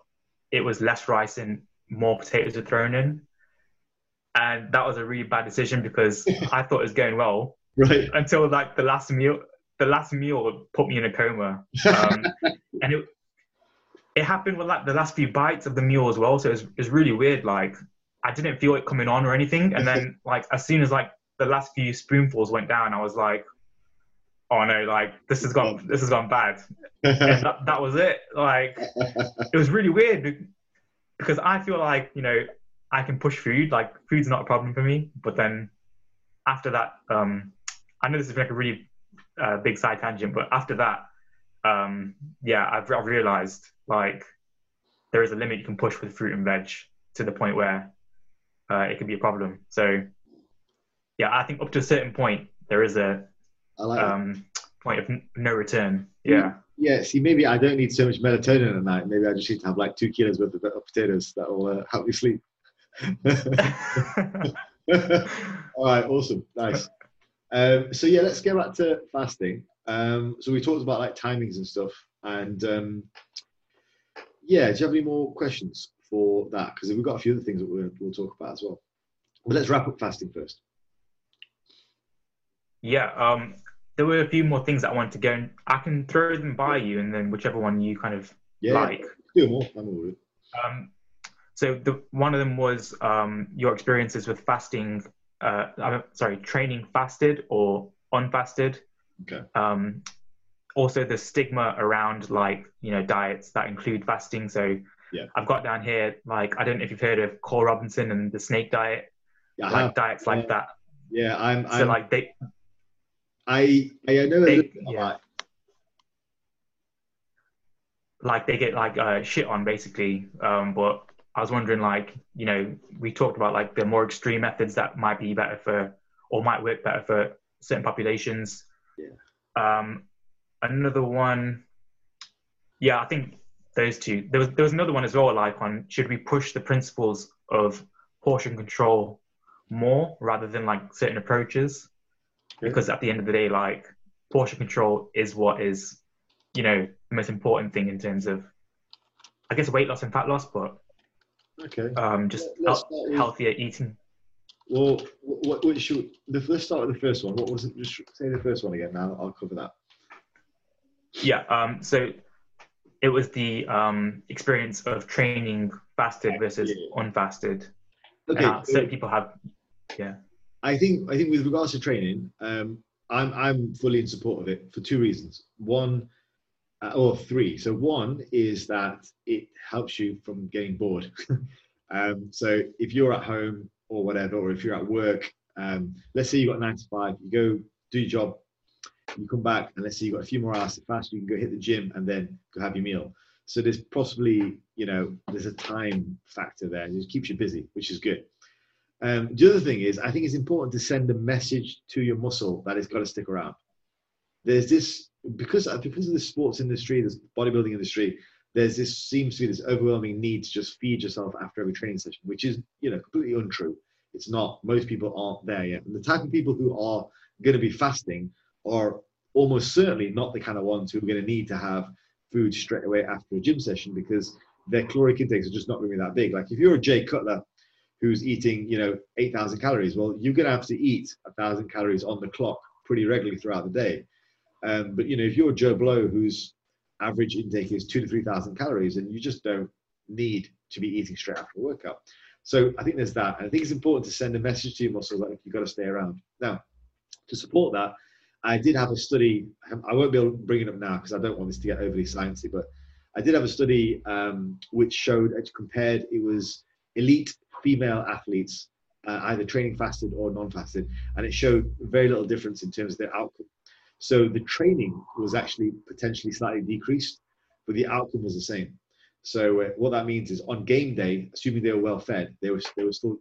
it was less rice and more potatoes were thrown in. And that was a really bad decision because I thought it was going well. Right. Until like the last meal, the last meal put me in a coma. Um, and it, it happened with like the last few bites of the meal as well. So it was, it was really weird. Like I didn't feel it coming on or anything. And then like as soon as like the last few spoonfuls went down, I was like, oh no, like this has gone this has gone bad. and that, that was it. Like it was really weird because I feel like, you know, I can push food, like food's not a problem for me. But then after that, um I know this is like a really uh, big side tangent, but after that, um, yeah, I've, I've realized like there is a limit you can push with fruit and veg to the point where uh, it can be a problem. So yeah, I think up to a certain point there is a like um, point of no return. Yeah. Yeah. See, maybe I don't need so much melatonin at night. Maybe I just need to have like two kilos worth of potatoes that will uh, help me sleep. All right. Awesome. Nice. Um, so yeah, let's get back to fasting. Um, so we talked about like timings and stuff, and um, yeah, do you have any more questions for that? Because we've got a few other things that we'll, we'll talk about as well. But let's wrap up fasting first. Yeah, um, there were a few more things that I wanted to go and I can throw them by you and then whichever one you kind of Yeah, like. do more. I'm all good. Um, so the one of them was um, your experiences with fasting. Uh, uh, sorry, training fasted or unfasted. Okay. Um, also, the stigma around like you know diets that include fasting. So Yeah. I've got down here like I don't know if you've heard of Cole Robinson and the snake diet, Yeah, like diets like Yeah. that. Yeah, I'm. So I'm like they I I know a They- yeah. about like they get like uh, shit on basically. Um, but I was wondering, like, you know, we talked about like the more extreme methods that might be better for or might work better for certain populations. Yeah. Um, another one, yeah, I think those two. There was there was another one as well, like on should we push the principles of portion control more rather than like certain approaches? Yeah. Because at the end of the day, like portion control is what is, you know, the most important thing in terms of, I guess, weight loss and fat loss, but Okay. um, just with- healthier eating. Well, what, what should the let's start with the first one. What was it? Just say the first one again. Now I'll cover that. Yeah. Um, so it was the um, experience of training fasted versus Yeah. unfasted. Okay. And, uh, so people have, yeah. I think I think with regards to training, um, I'm I'm fully in support of it for two reasons. One, uh, or three. So one is that it helps you from getting bored. um, so if you're at home or whatever, or if you're at work, um, let's say you got nine to five, you go do your job, you come back, and let's say you've got a few more hours to fast, you can go hit the gym and then go have your meal. So there's possibly, you know, there's a time factor there. It keeps you busy, which is good. Um, the other thing is, I think it's important to send a message to your muscle that it's got to stick around. There's this because because of the sports industry, this bodybuilding industry. There's this seems to be this overwhelming need to just feed yourself after every training session, which is you know completely untrue. It's not. Most people aren't there yet. And the type of people who are going to be fasting are almost certainly not the kind of ones who are going to need to have food straight away after a gym session because their caloric intakes are just not going to be that big. Like if you're a Jay Cutler who's eating, you know, 8,000 calories, well, you're going to have to eat a thousand calories on the clock pretty regularly throughout the day. Um, but you know, if you're Joe Blow, whose average intake is two to three thousand calories, and you just don't need to be eating straight after a workout. So I think there's that. And I think it's important to send a message to your muscles that you've got to stay around. Now, to support that, I did have a study. I won't be able to bring it up now because I don't want this to get overly sciencey, but I did have a study um, which showed, it compared, it was elite female athletes, uh, either training fasted or non-fasted, and it showed very little difference in terms of their outcome. So the training was actually potentially slightly decreased, but the outcome was the same. So uh, what that means is on game day, assuming they were well fed, they were they were still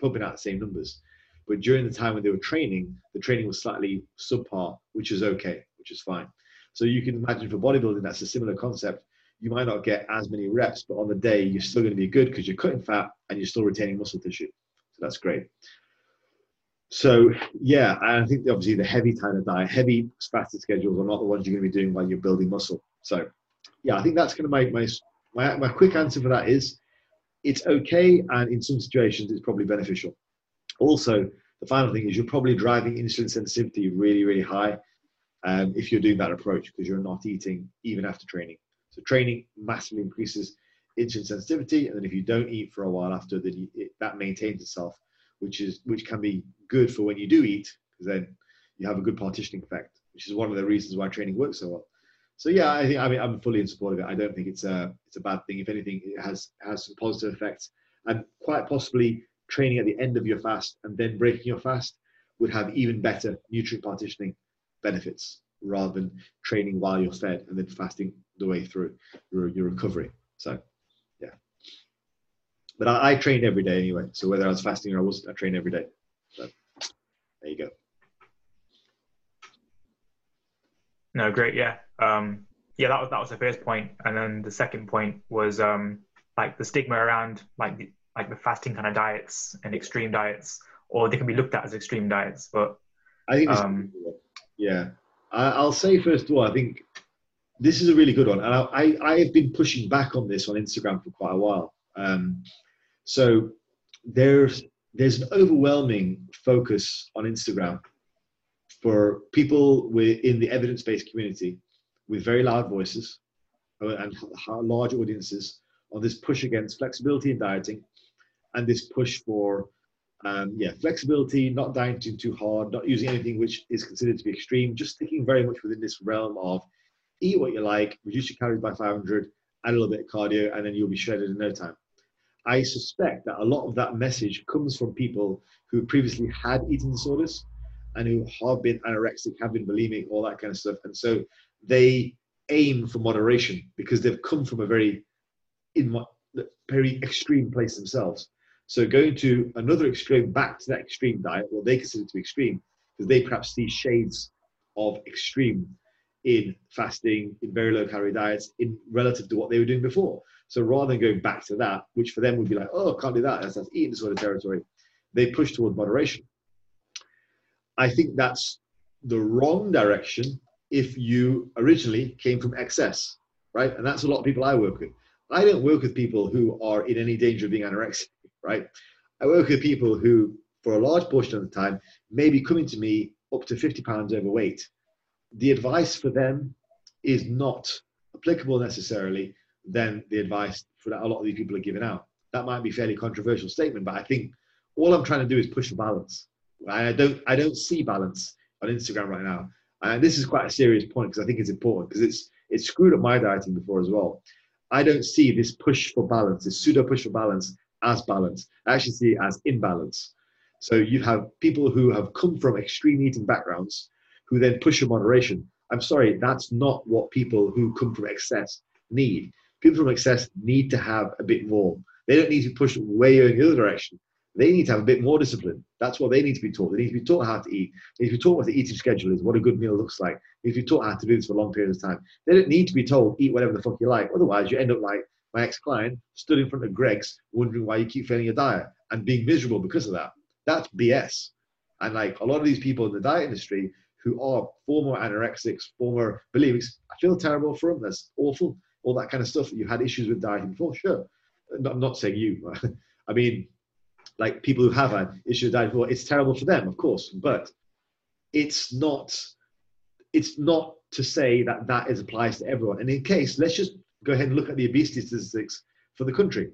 pumping out the same numbers. But during the time when they were training, the training was slightly subpar, which is okay, which is fine. So you can imagine for bodybuilding, that's a similar concept. You might not get as many reps, but on the day you're still going to be good because you're cutting fat and you're still retaining muscle tissue. So that's great. So yeah, I think obviously the heavy kind of diet, heavy fasted schedules are not the ones you're going to be doing while you're building muscle. So yeah, I think that's going to make my my my quick answer for that is it's okay, and in some situations it's probably beneficial. Also, the final thing is you're probably driving insulin sensitivity really really high um, if you're doing that approach because you're not eating even after training. So training massively increases insulin sensitivity, and then if you don't eat for a while after, then it, that maintains itself, which is which can be good for when you do eat because then you have a good partitioning effect, which is one of the reasons why training works so well. So yeah, I think I mean I'm fully in support of it. I don't think it's a it's a bad thing. If anything, it has has some positive effects, and quite possibly training at the end of your fast and then breaking your fast would have even better nutrient partitioning benefits rather than training while you're fed and then fasting the way through your, your recovery. So yeah, but I, I trained every day anyway. So whether I was fasting or I wasn't, I trained every day. So there you go. No, great. Yeah. Um, yeah, that was that was the first point. and then the second point was um, like the stigma around like the, like the fasting kind of diets and extreme diets, or they can be looked at as extreme diets. But I think, Um, yeah, I'll say first of all, I think this is a really good one, and I, I, I have been pushing back on this on Instagram for quite a while. Um, so there's there's an overwhelming focus on Instagram for people in the evidence-based community with very loud voices uh, and large audiences on this push against flexibility in dieting and this push for um, yeah flexibility, not dieting too hard, not using anything which is considered to be extreme, just sticking very much within this realm of eat what you like, reduce your calories by 500, add a little bit of cardio, and then you'll be shredded in no time. I suspect that a lot of that message comes from people who previously had eating disorders and who have been anorexic, have been bulimic, all that kind of stuff. And so they aim for moderation because they've come from a very, in very extreme place themselves. So going to another extreme, back to that extreme diet, what they consider to be extreme, because they perhaps see shades of extreme in fasting, in very low calorie diets, in relative to what they were doing before. So rather than going back to that, which for them would be like, oh, can't do that, that's, that's eating disorder territory, they push toward moderation. I think that's the wrong direction if you originally came from excess, right? And that's a lot of people I work with. I don't work with people who are in any danger of being anorexic, right? I work with people who, for a large portion of the time, may be coming to me up to 50 pounds overweight. The advice for them is not applicable necessarily than the advice for that a lot of these people are giving out. That might be a fairly controversial statement, but I think all I'm trying to do is push the balance. I don't I don't see balance on Instagram right now. And this is quite a serious point because I think it's important because it's it's screwed up my dieting before as well. I don't see this push for balance, this pseudo push for balance as balance. I actually see it as imbalance. So you have people who have come from extreme eating backgrounds who then push for moderation. I'm sorry, that's not what people who come from excess need. People from excess need to have a bit more. They don't need to push way in the other direction. They need to have a bit more discipline. That's what they need to be taught. They need to be taught how to eat. They need to be taught what the eating schedule is, what a good meal looks like. They need to be taught how to do this for long periods of time. They don't need to be told, eat whatever the fuck you like. Otherwise, you end up like my ex-client stood in front of Greggs wondering why you keep failing your diet and being miserable because of that. That's BS. And like a lot of these people in the diet industry who are former anorexics, former bulimics, I feel terrible for them. That's awful. All that kind of stuff. You had issues with dieting before, sure. I'm not saying you. I mean, like people who have had issues with diet before, it's terrible for them, of course, but it's not. It's not to say that that is applies to everyone. And in case, let's just go ahead and look at the obesity statistics for the country.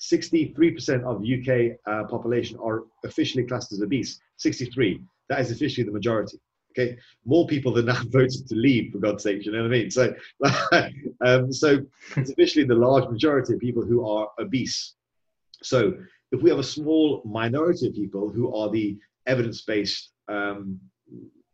63% of UK uh, population are officially classed as obese. 63. That is officially the majority. Okay, more people than that voted to leave, for God's sake. You know what I mean? So, um, so it's officially the large majority of people who are obese. So, if we have a small minority of people who are the evidence-based, um,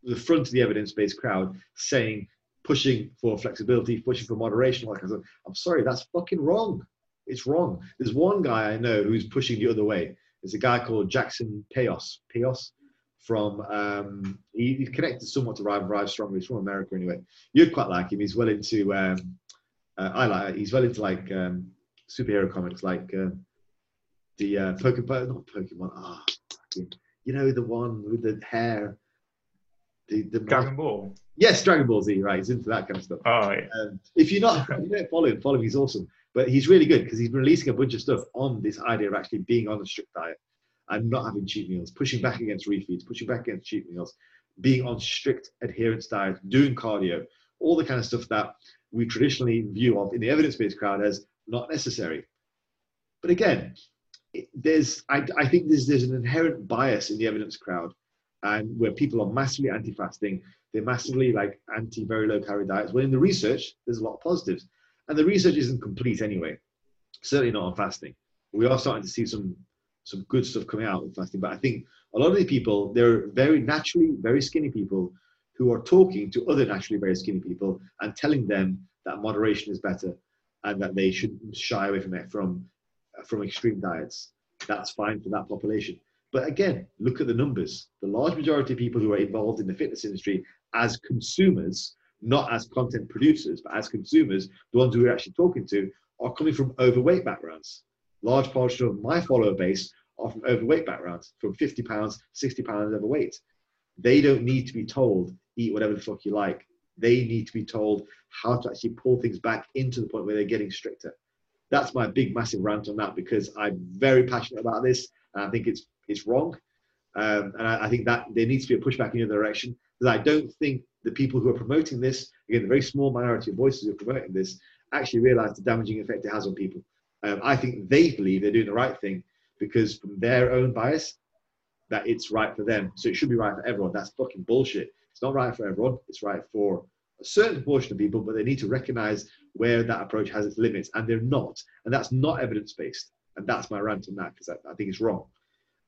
the front of the evidence-based crowd, saying, pushing for flexibility, pushing for moderation, like I said, I'm sorry, that's fucking wrong. It's wrong. There's one guy I know who's pushing the other way. There's a guy called Jackson Peos. Peos from um, he, he's connected somewhat to Revive Stronger. He's from America anyway. You'd quite like him. He's well into um, uh, I like. He's well into like um, superhero comics, like uh, the uh, Pokemon, not Pokemon. Ah, oh, you know the one with the hair. The, the Dragon Ball. Yes, Dragon Ball Z. Right, he's into that kind of stuff. Oh yeah. Um, if you're not, if you don't follow him. Follow him. He's awesome. But he's really good because he's been releasing a bunch of stuff on this idea of actually being on a strict diet and not having cheat meals, pushing back against refeeds, pushing back against cheat meals, being on strict adherence diet, doing cardio, all the kind of stuff that we traditionally view of in the evidence-based crowd as not necessary. But again, there's I, I think there's there's an inherent bias in the evidence crowd, and where people are massively anti-fasting, they're massively like anti very low calorie diets. Well, in the research, there's a lot of positives, and the research isn't complete anyway. Certainly not on fasting. We are starting to see some some good stuff coming out with fasting. But I think a lot of these people, they're very naturally very skinny people who are talking to other naturally very skinny people and telling them that moderation is better and that they should shy away from it from from extreme diets. That's fine for that population. But again, look at the numbers. The large majority of people who are involved in the fitness industry as consumers, not as content producers, but as consumers, the ones who we're actually talking to, are coming from overweight backgrounds large portion of my follower base are from overweight backgrounds, from 50 pounds, 60 pounds overweight. They don't need to be told, eat whatever the fuck you like. They need to be told how to actually pull things back into the point where they're getting stricter. That's my big, massive rant on that because I'm very passionate about this and I think it's it's wrong. Um, and I, I, think that there needs to be a pushback in the other direction because I don't think the people who are promoting this, again, the very small minority of voices who are promoting this, actually realize the damaging effect it has on people. Um, I think they believe they're doing the right thing because from their own bias, that it's right for them. So it should be right for everyone. That's fucking bullshit. It's not right for everyone. It's right for a certain portion of people, but they need to recognize where that approach has its limits, and they're not. And that's not evidence based. And that's my rant on that because I, I, think it's wrong.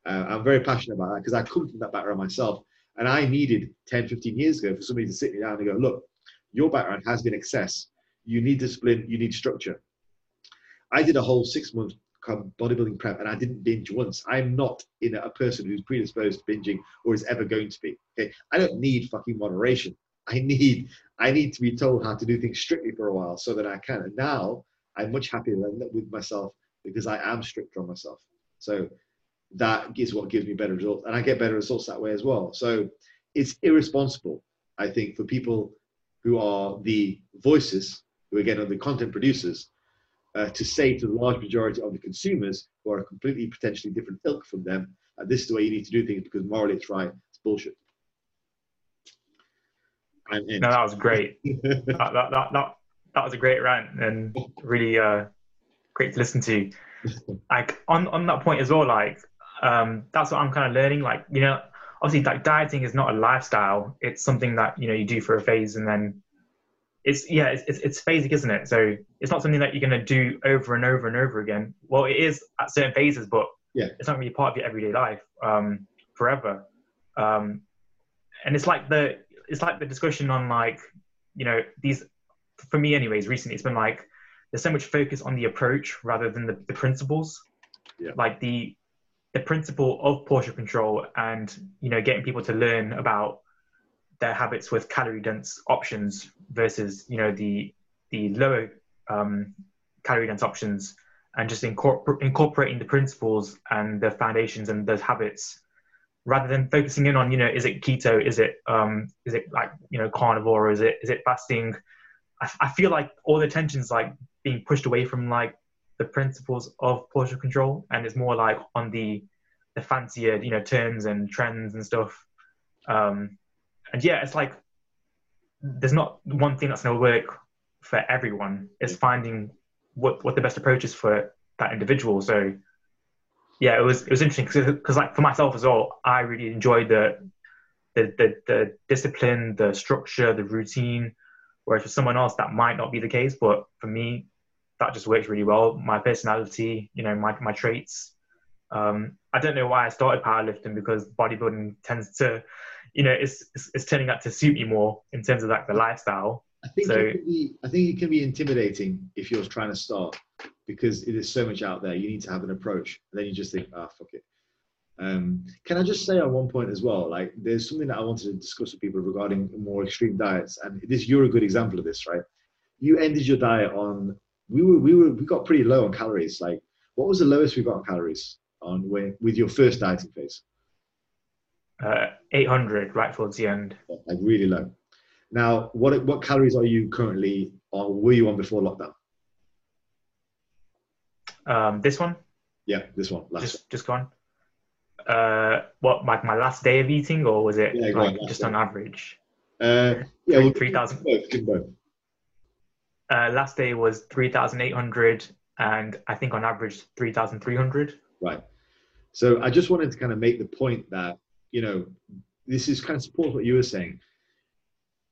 Uh, I'm very passionate about that because I come from that background myself. And I needed 10, 15 years ago for somebody to sit me down and go, look, your background has been excess. You need discipline, you need structure. I did a whole six month bodybuilding prep and I didn't binge once. I'm not in a person who's predisposed to binging or is ever going to be. Okay, I don't need fucking moderation. I need I need to be told how to do things strictly for a while so that I can. And now I'm much happier with myself because I am stricter on myself. So that is what gives me better results, and I get better results that way as well. So it's irresponsible, I think, for people who are the voices, who again are the content producers, uh, to say to the large majority of the consumers who are a completely potentially different ilk from them, uh, this is the way you need to do things because morally it's right. It's bullshit. I'm in. No, that was great. that, that, that, that, that was a great rant and really uh, great to listen to. Like on, on that point as well, like um, that's what I'm kind of learning. Like, you know, obviously like dieting is not a lifestyle. It's something that, you know, you do for a phase and then it's yeah it's, it's phasing isn't it so it's not something that you're going to do over and over and over again well it is at certain phases but yeah it's not really part of your everyday life um, forever um, and it's like the it's like the discussion on like you know these for me anyways recently it's been like there's so much focus on the approach rather than the, the principles yeah. like the the principle of portion control and you know getting people to learn about their habits with calorie dense options versus you know the the lower um, calorie dense options and just incorpor- incorporating the principles and the foundations and those habits rather than focusing in on you know is it keto is it um is it like you know carnivore is it is it fasting? I, feel like all the attention's like being pushed away from like the principles of portion control and it's more like on the the fancier you know terms and trends and stuff um and yeah, it's like there's not one thing that's going to work for everyone. It's finding what what the best approach is for that individual. So yeah, it was it was interesting because like for myself as well, I really enjoyed the, the the the discipline, the structure, the routine. Whereas for someone else, that might not be the case. But for me, that just works really well. My personality, you know, my my traits. Um, I don't know why I started powerlifting because bodybuilding tends to you know, it's, it's, it's turning out to suit me more in terms of like the lifestyle. I think so, it be, I think it can be intimidating if you're trying to start because it is so much out there. You need to have an approach. And then you just think, ah, oh, fuck it. Um, can I just say on one point as well, like there's something that I wanted to discuss with people regarding more extreme diets, and this you're a good example of this, right? You ended your diet on we were we were we got pretty low on calories. Like, what was the lowest we got on calories on when, with your first dieting phase? uh, 800 right towards the end. Like really low. Now, what what calories are you currently on? Were you on before lockdown? Um, this one. Yeah, this one. Last just just gone. Uh, what like my last day of eating, or was it yeah, like just day. on average? Uh, yeah, three thousand. Both, Uh, last day was three thousand eight hundred, and I think on average three thousand three hundred. Right. So I just wanted to kind of make the point that you know, this is kind of support what you were saying.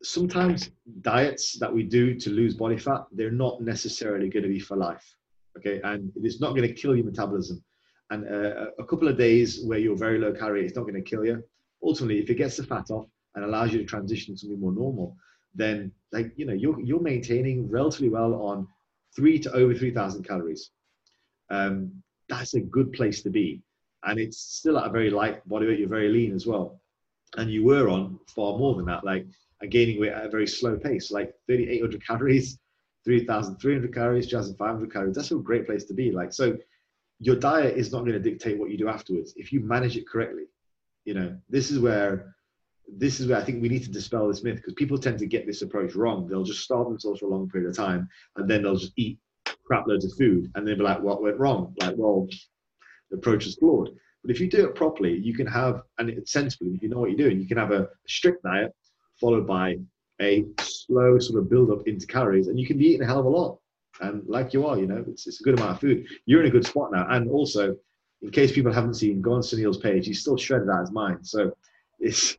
Sometimes diets that we do to lose body fat, they're not necessarily going to be for life. Okay. And it's not going to kill your metabolism. And uh, a couple of days where you're very low calorie, it's not going to kill you. Ultimately, if it gets the fat off and allows you to transition to something more normal, then like, you know, you're, you're maintaining relatively well on three to over 3000 calories. Um, that's a good place to be and it's still at a very light body weight. You're very lean as well, and you were on far more than that, like and gaining weight at a very slow pace, like 3,800 calories, 3,300 calories, 2,500 calories. That's a great place to be. Like so, your diet is not going to dictate what you do afterwards if you manage it correctly. You know, this is where this is where I think we need to dispel this myth because people tend to get this approach wrong. They'll just starve themselves for a long period of time and then they'll just eat crap loads of food and they'll be like, what went wrong? Like, well, the approach is flawed But if you do it properly, you can have, and it's sensibly, if you know what you're doing, you can have a strict diet followed by a slow sort of build up into calories, and you can be eating a hell of a lot. And like you are, you know, it's, it's a good amount of food. You're in a good spot now. And also, in case people haven't seen, go on Sunil's page. He's still shredded out his mind. So it's,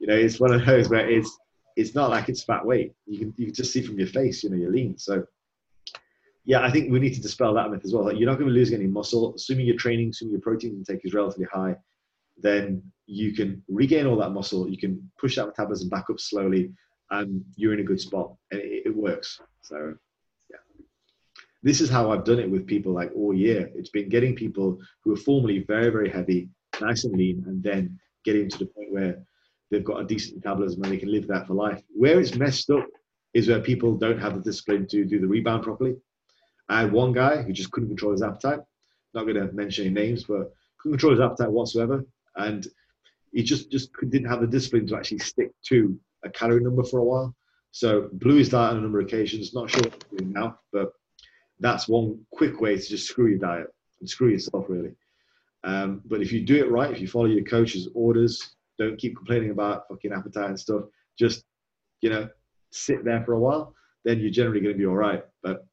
you know, it's one of those where it's, it's not like it's fat weight. You can, you can just see from your face, you know, you're lean. So yeah, I think we need to dispel that myth as well. Like you're not going to lose any muscle, assuming your training, assuming your protein intake is relatively high. Then you can regain all that muscle. You can push that metabolism back up slowly, and you're in a good spot, and it, it works. So yeah. this is how I've done it with people like all year. It's been getting people who are formerly very, very heavy, nice and lean, and then getting to the point where they've got a decent metabolism and they can live that for life. Where it's messed up is where people don't have the discipline to do the rebound properly. I had one guy who just couldn't control his appetite. Not going to mention any names, but couldn't control his appetite whatsoever, and he just just didn't have the discipline to actually stick to a calorie number for a while. So blew his diet on a number of occasions. Not sure now, but that's one quick way to just screw your diet and screw yourself really. Um, but if you do it right, if you follow your coach's orders, don't keep complaining about fucking appetite and stuff. Just you know, sit there for a while, then you're generally going to be all right. But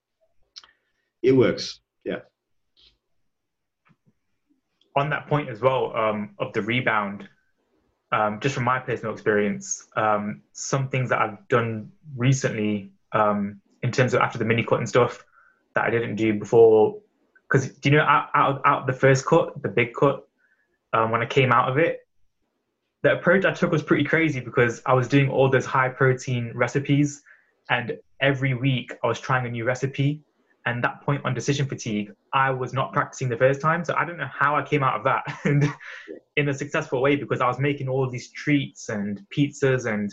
it works. Yeah. On that point as well um, of the rebound, um, just from my personal experience, um, some things that I've done recently um, in terms of after the mini cut and stuff, that I didn't do before. Because do you know out, out, out the first cut, the big cut, um, when I came out of it, the approach I took was pretty crazy because I was doing all those high protein recipes, and every week I was trying a new recipe. And that point on decision fatigue, I was not practicing the first time, so I don't know how I came out of that and in a successful way because I was making all these treats and pizzas and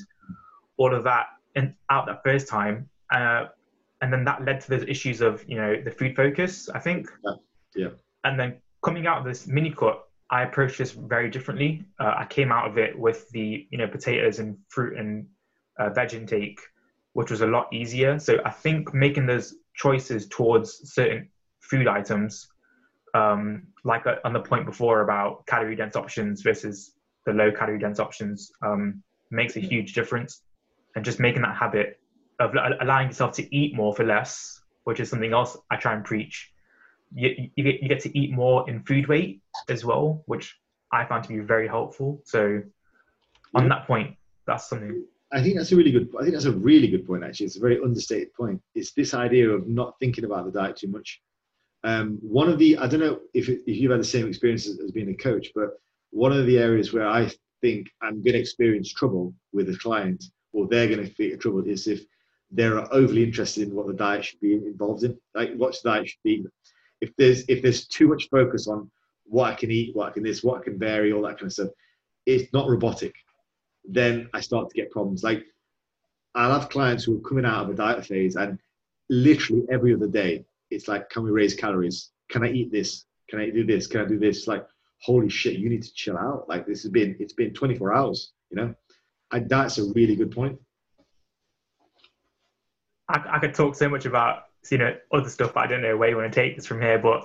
all of that and out that first time. Uh, and then that led to those issues of you know the food focus i think yeah, yeah. and then coming out of this mini cut i approached this very differently. Uh, i came out of it with the you know potatoes and fruit and uh, veg intake which was a lot easier. So i think making those choices towards certain food items um, like uh, on the point before about calorie dense options versus the low calorie dense options um, makes a huge difference. And just making that habit of allowing yourself to eat more for less, which is something else I try and preach. You, you, get, you get to eat more in food weight as well, which I found to be very helpful. So on that point, that's something. I think that's a really good. I think that's a really good point. Actually, it's a very understated point. It's this idea of not thinking about the diet too much. Um, one of the I don't know if if you've had the same experience as, as being a coach, but one of the areas where I think I'm going to experience trouble with a client, or they're going to feel trouble, is if they're overly interested in what the diet should be involved in. Like what the diet should be. If there's if there's too much focus on what I can eat, what I can this, what I can vary, all that kind of stuff, it's not robotic. Then I start to get problems. Like I'll have clients who are coming out of a diet phase and literally every other day it's like, can we raise calories? Can I eat this? Can I do this? Can I do this? Like, holy shit, you need to chill out. Like this has been it's been 24 hours, you know? That's a really good point. I, I, could talk so much about you know other stuff, but I don't know where you want to take this from here. But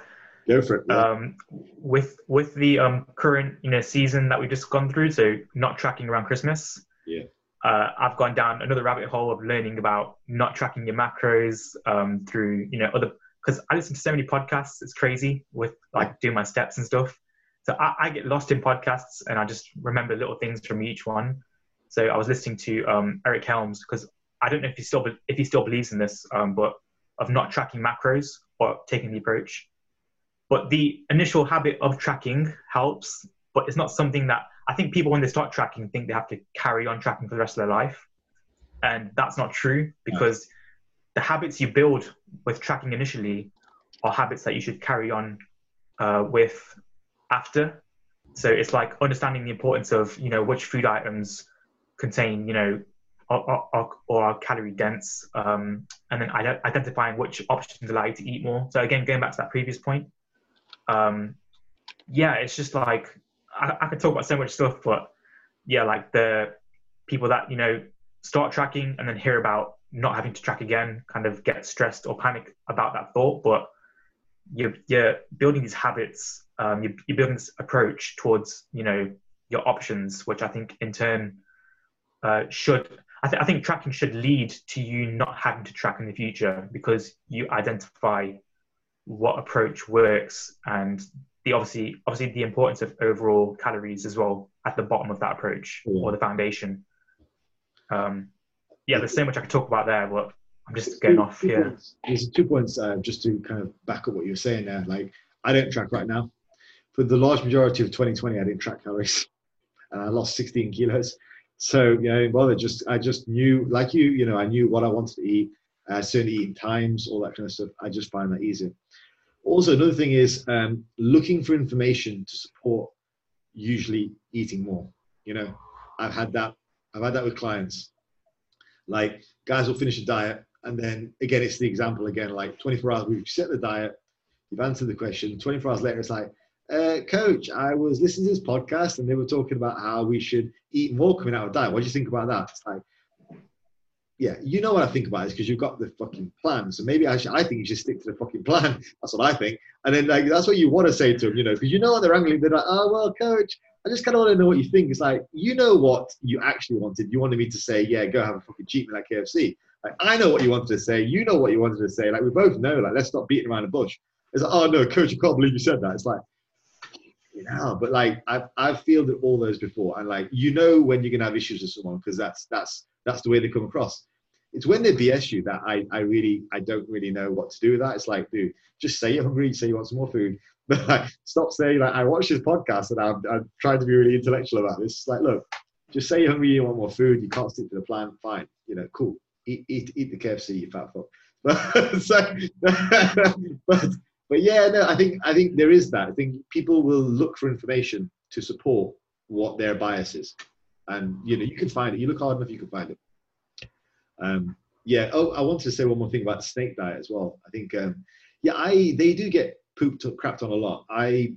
it. Yeah. Um, with with the um, current you know season that we've just gone through, so not tracking around Christmas. Yeah. Uh, I've gone down another rabbit hole of learning about not tracking your macros um, through you know other because I listen to so many podcasts. It's crazy with like doing my steps and stuff. So I, I, get lost in podcasts and I just remember little things from each one. So I was listening to um, Eric Helms because I don't know if he still if he still believes in this, um, but of not tracking macros or taking the approach. But the initial habit of tracking helps, but it's not something that I think people when they start tracking think they have to carry on tracking for the rest of their life, and that's not true because the habits you build with tracking initially are habits that you should carry on uh, with after. So it's like understanding the importance of you know which food items contain you know or, are calorie dense, um, and then identifying which options allow you to eat more. So again, going back to that previous point, um, yeah, it's just like I, I could talk about so much stuff, but yeah, like the people that you know start tracking and then hear about not having to track again, kind of get stressed or panic about that thought, but you're, you're building these habits um, you, you build this approach towards you know your options, which I think in turn uh, should I, th- I, think tracking should lead to you not having to track in the future because you identify what approach works and the obviously obviously the importance of overall calories as well at the bottom of that approach yeah. or the foundation. Um, yeah, there's so much I could talk about there, but I'm just getting off here. There's two points uh, just to kind of back up what you're saying there. Like, I don't track right now. For the large majority of 2020, I didn't track calories, and I lost 16 kilos. So you know, bother. Just I just knew, like you, you know, I knew what I wanted to eat. Uh, certainly eating times, all that kind of stuff. I just find that easier. Also, another thing is um, looking for information to support usually eating more. You know, I've had that. I've had that with clients. Like guys will finish a diet, and then again, it's the example again. Like 24 hours, we've set the diet, you've answered the question. 24 hours later, it's like, uh, Coach, I was listening to this podcast, and they were talking about how we should eat more coming out of diet. What do you think about that? It's like, yeah, you know what I think about it because you've got the fucking plan. So maybe I, should, I think you should stick to the fucking plan. That's what I think. And then like that's what you want to say to them, you know, because you know what they're angling. They're like, oh well, coach, I just kind of want to know what you think. It's like you know what you actually wanted. You wanted me to say, yeah, go have a fucking cheat meal at KFC. Like I know what you wanted to say. You know what you wanted to say. Like we both know. Like let's stop beating around the bush. It's like, oh no, coach, I can't believe you said that. It's like, you know, but like I've I've fielded all those before, and like you know when you're gonna have issues with someone because that's that's that's the way they come across it's when they BS you that I, I really I don't really know what to do with that. It's like, dude, just say you're hungry, say you want some more food. But like, stop saying like I watched this podcast and I'm, I'm trying to be really intellectual about this. It's like, look, just say you're hungry, you want more food, you can't stick to the plan, fine. You know, cool. Eat eat, eat the KFC, you fat fuck. But, so, but but yeah, no, I think I think there is that. I think people will look for information to support what their bias is. And you know, you can find it. You look hard enough, you can find it. Um, yeah. Oh, I wanted to say one more thing about snake diet as well. I think, um, yeah, I they do get pooped up, crapped on a lot. I,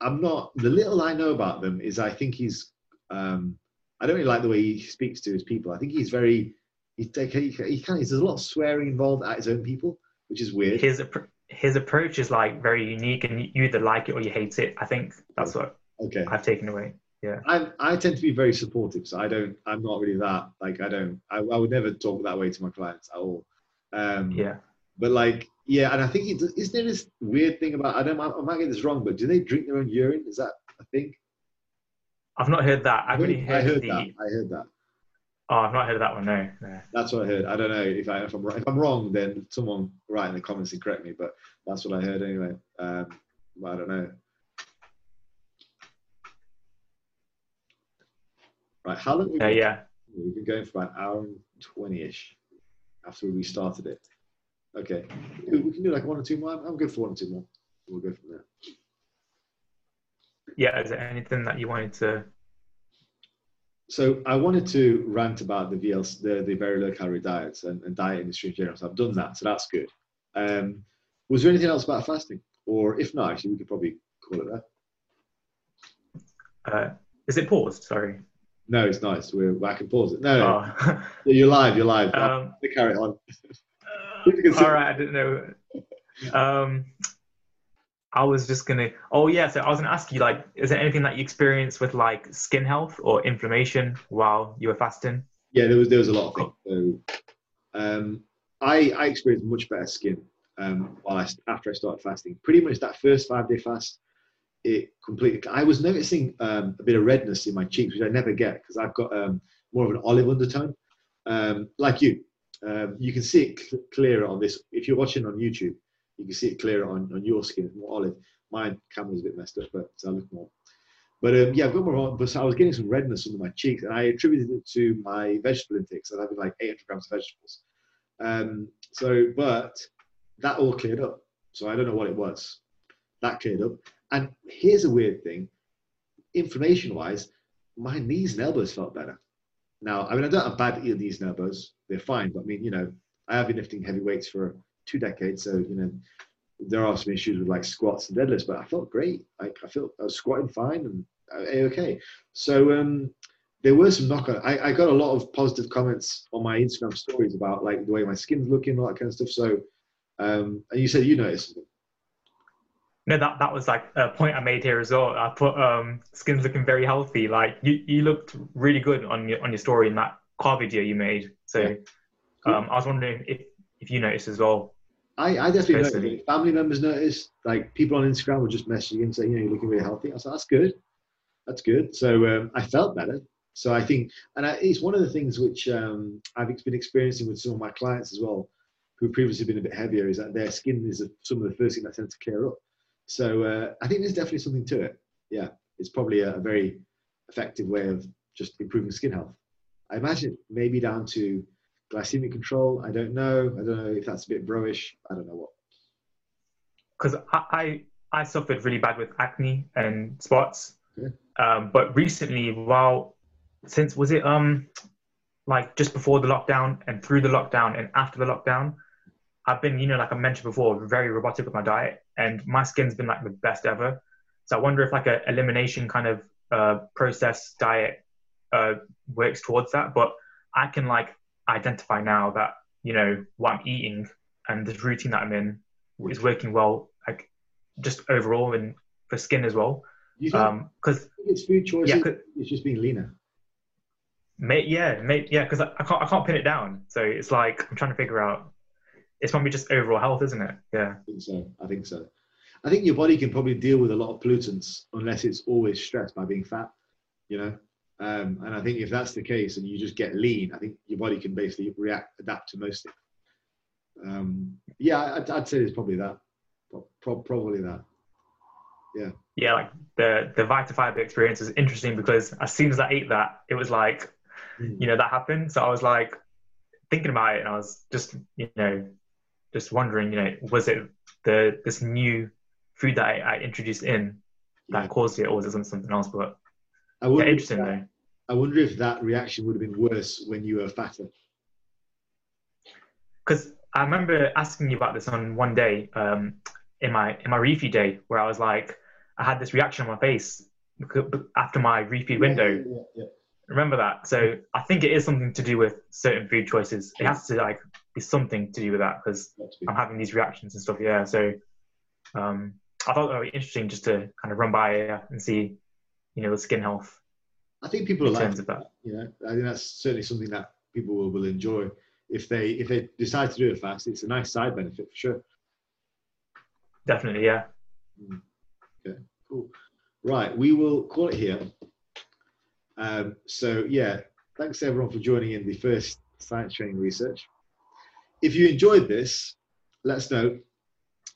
I'm not. The little I know about them is I think he's. Um, I don't really like the way he speaks to his people. I think he's very. He, he, he kind of, there's a lot of swearing involved at his own people, which is weird. His his approach is like very unique, and you either like it or you hate it. I think that's what okay. I've taken away. Yeah. I, I tend to be very supportive so i don't i'm not really that like i don't i, I would never talk that way to my clients at all. Um yeah. but like yeah and i think it, is there this weird thing about i don't i might get this wrong but do they drink their own urine? Is that a thing? I've not heard that. I've really heard, I heard the... that. I heard that Oh, I've not heard of that one. No, no. That's what I heard. I don't know if, I, if I'm if I'm wrong, then someone write in the comments and correct me. But that's what I heard anyway. Um, I don't know. Right, how long? Uh, yeah. We've been going for about an hour and twenty-ish after we started it. Okay, we can do like one or two more. I'm good for one or two more. We'll go from there. Yeah, is there anything that you wanted to? So I wanted to rant about the VLC, the, the very low calorie diets and, and diet industry in general. So I've done that, so that's good. Um, was there anything else about fasting, or if not, actually, we could probably call it that. Uh, is it paused? Sorry. No, it's nice. We're I can pause it. No, oh. you're live. You're live. Um, carry on. all right, I didn't know. Um, I was just gonna. Oh yeah, so I was gonna ask you like, is there anything that you experienced with like skin health or inflammation while you were fasting? Yeah, there was there was a lot of things. So, um, I I experienced much better skin um, while I after I started fasting. Pretty much that first five day fast, it completely. I was noticing um, a bit of redness in my cheeks, which I never get because I've got um, more of an olive undertone, um, like you. Um, you can see it cl- clearer on this. If you're watching on YouTube, you can see it clearer on, on your skin. It's more olive. My camera's a bit messed up, but I look more. But um, yeah, I've got more. But so I was getting some redness under my cheeks, and I attributed it to my vegetable intake. So I'm having like 800 grams of vegetables. Um, so, but that all cleared up. So I don't know what it was. That cleared up. And here's a weird thing inflammation wise, my knees and elbows felt better. Now, I mean, I don't have bad knees and elbows, they're fine, but I mean, you know, I have been lifting heavy weights for two decades, so, you know, there are some issues with like squats and deadlifts, but I felt great. Like I felt I was squatting fine and uh, okay. So um, there were some knock on. I, I got a lot of positive comments on my Instagram stories about like the way my skin's looking, all that kind of stuff. So, um, and you said you noticed No, that that was like a point I made here as well. I put um, skin's looking very healthy. Like you, you looked really good on your on your story in that car video you made. So yeah. um, I was wondering if if you noticed as well. I, I definitely noticed. Family members noticed. Like people on Instagram were just messaging and saying, you know, you're looking really healthy. I said, that's good. That's good. So um, I felt better. So I think, and I, it's one of the things which um, I've been experiencing with some of my clients as well, who've previously been a bit heavier, is that their skin is a, some of the first thing that tends to clear up. So uh, I think there's definitely something to it. Yeah, it's probably a, a, very effective way of just improving skin health. I imagine maybe down to glycemic control. I don't know. I don't know if that's a bit broish. I don't know what. Because I, I, I suffered really bad with acne and spots. Um, but recently, while since was it um like just before the lockdown and through the lockdown and after the lockdown, I've been, you know, like I mentioned before, very robotic with my diet, and my skin's been like the best ever. So I wonder if like a elimination kind of uh, process diet uh, works towards that. But I can like identify now that you know what I'm eating and this routine that I'm in is working well, like just overall and for skin as well. Because um, it's food choices. Yeah, it's just being leaner. May, yeah, yeah, because I, I, can't I can't pin it down. So it's like I'm trying to figure out it's probably just overall health, isn't it? Yeah. I think so. I think so. I think your body can probably deal with a lot of pollutants unless it's always stressed by being fat, you know. Um, and I think if that's the case and you just get lean, I think your body can basically react, adapt to most things. Um, yeah, I'd, I'd, say it's probably that. Pro- probably that. Yeah. Yeah, like the the Vitafiber experience is interesting because as soon as I ate that, it was like, mm. you know, that happened. So I was like thinking about it, and I was just, you know, just wondering, you know, was it the this new food that I, I introduced in that yeah. caused it, or was it something else? But I yeah, interesting that, though. I wonder if that reaction would have been worse when you were fatter. Because I remember asking you about this on one day um, in my in my refeed day, where I was like, I had this reaction on my face after my refeed window. Yeah, Remember that? So I think it is something to do with certain food choices. It has to like be something to do with that because I'm having these reactions and stuff. Yeah. So um, I thought that would be interesting just to kind of run by and see, you know, the skin health. I think people are like that. You know, I think that's certainly something that people will, will enjoy if they if they decide to do it fast. It's a nice side benefit for sure. Definitely, yeah. Mm. Okay, cool. Right, we will call it here. Um, so yeah, thanks everyone for joining in the first science training research. If you enjoyed this, let us know.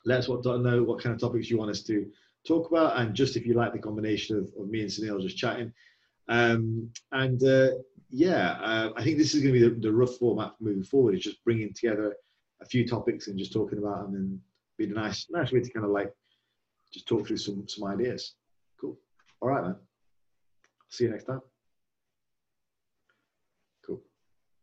Let us know what kind of topics you want us to talk about, and just if you like the combination of, of me and Sunil just chatting. Um, and uh, yeah, uh, I think this is going to be the, the, rough format moving forward. Is just bringing together a few topics and just talking about them, and be a nice, nice way to kind of like just talk through some some ideas. Cool. All right, man. See you next time.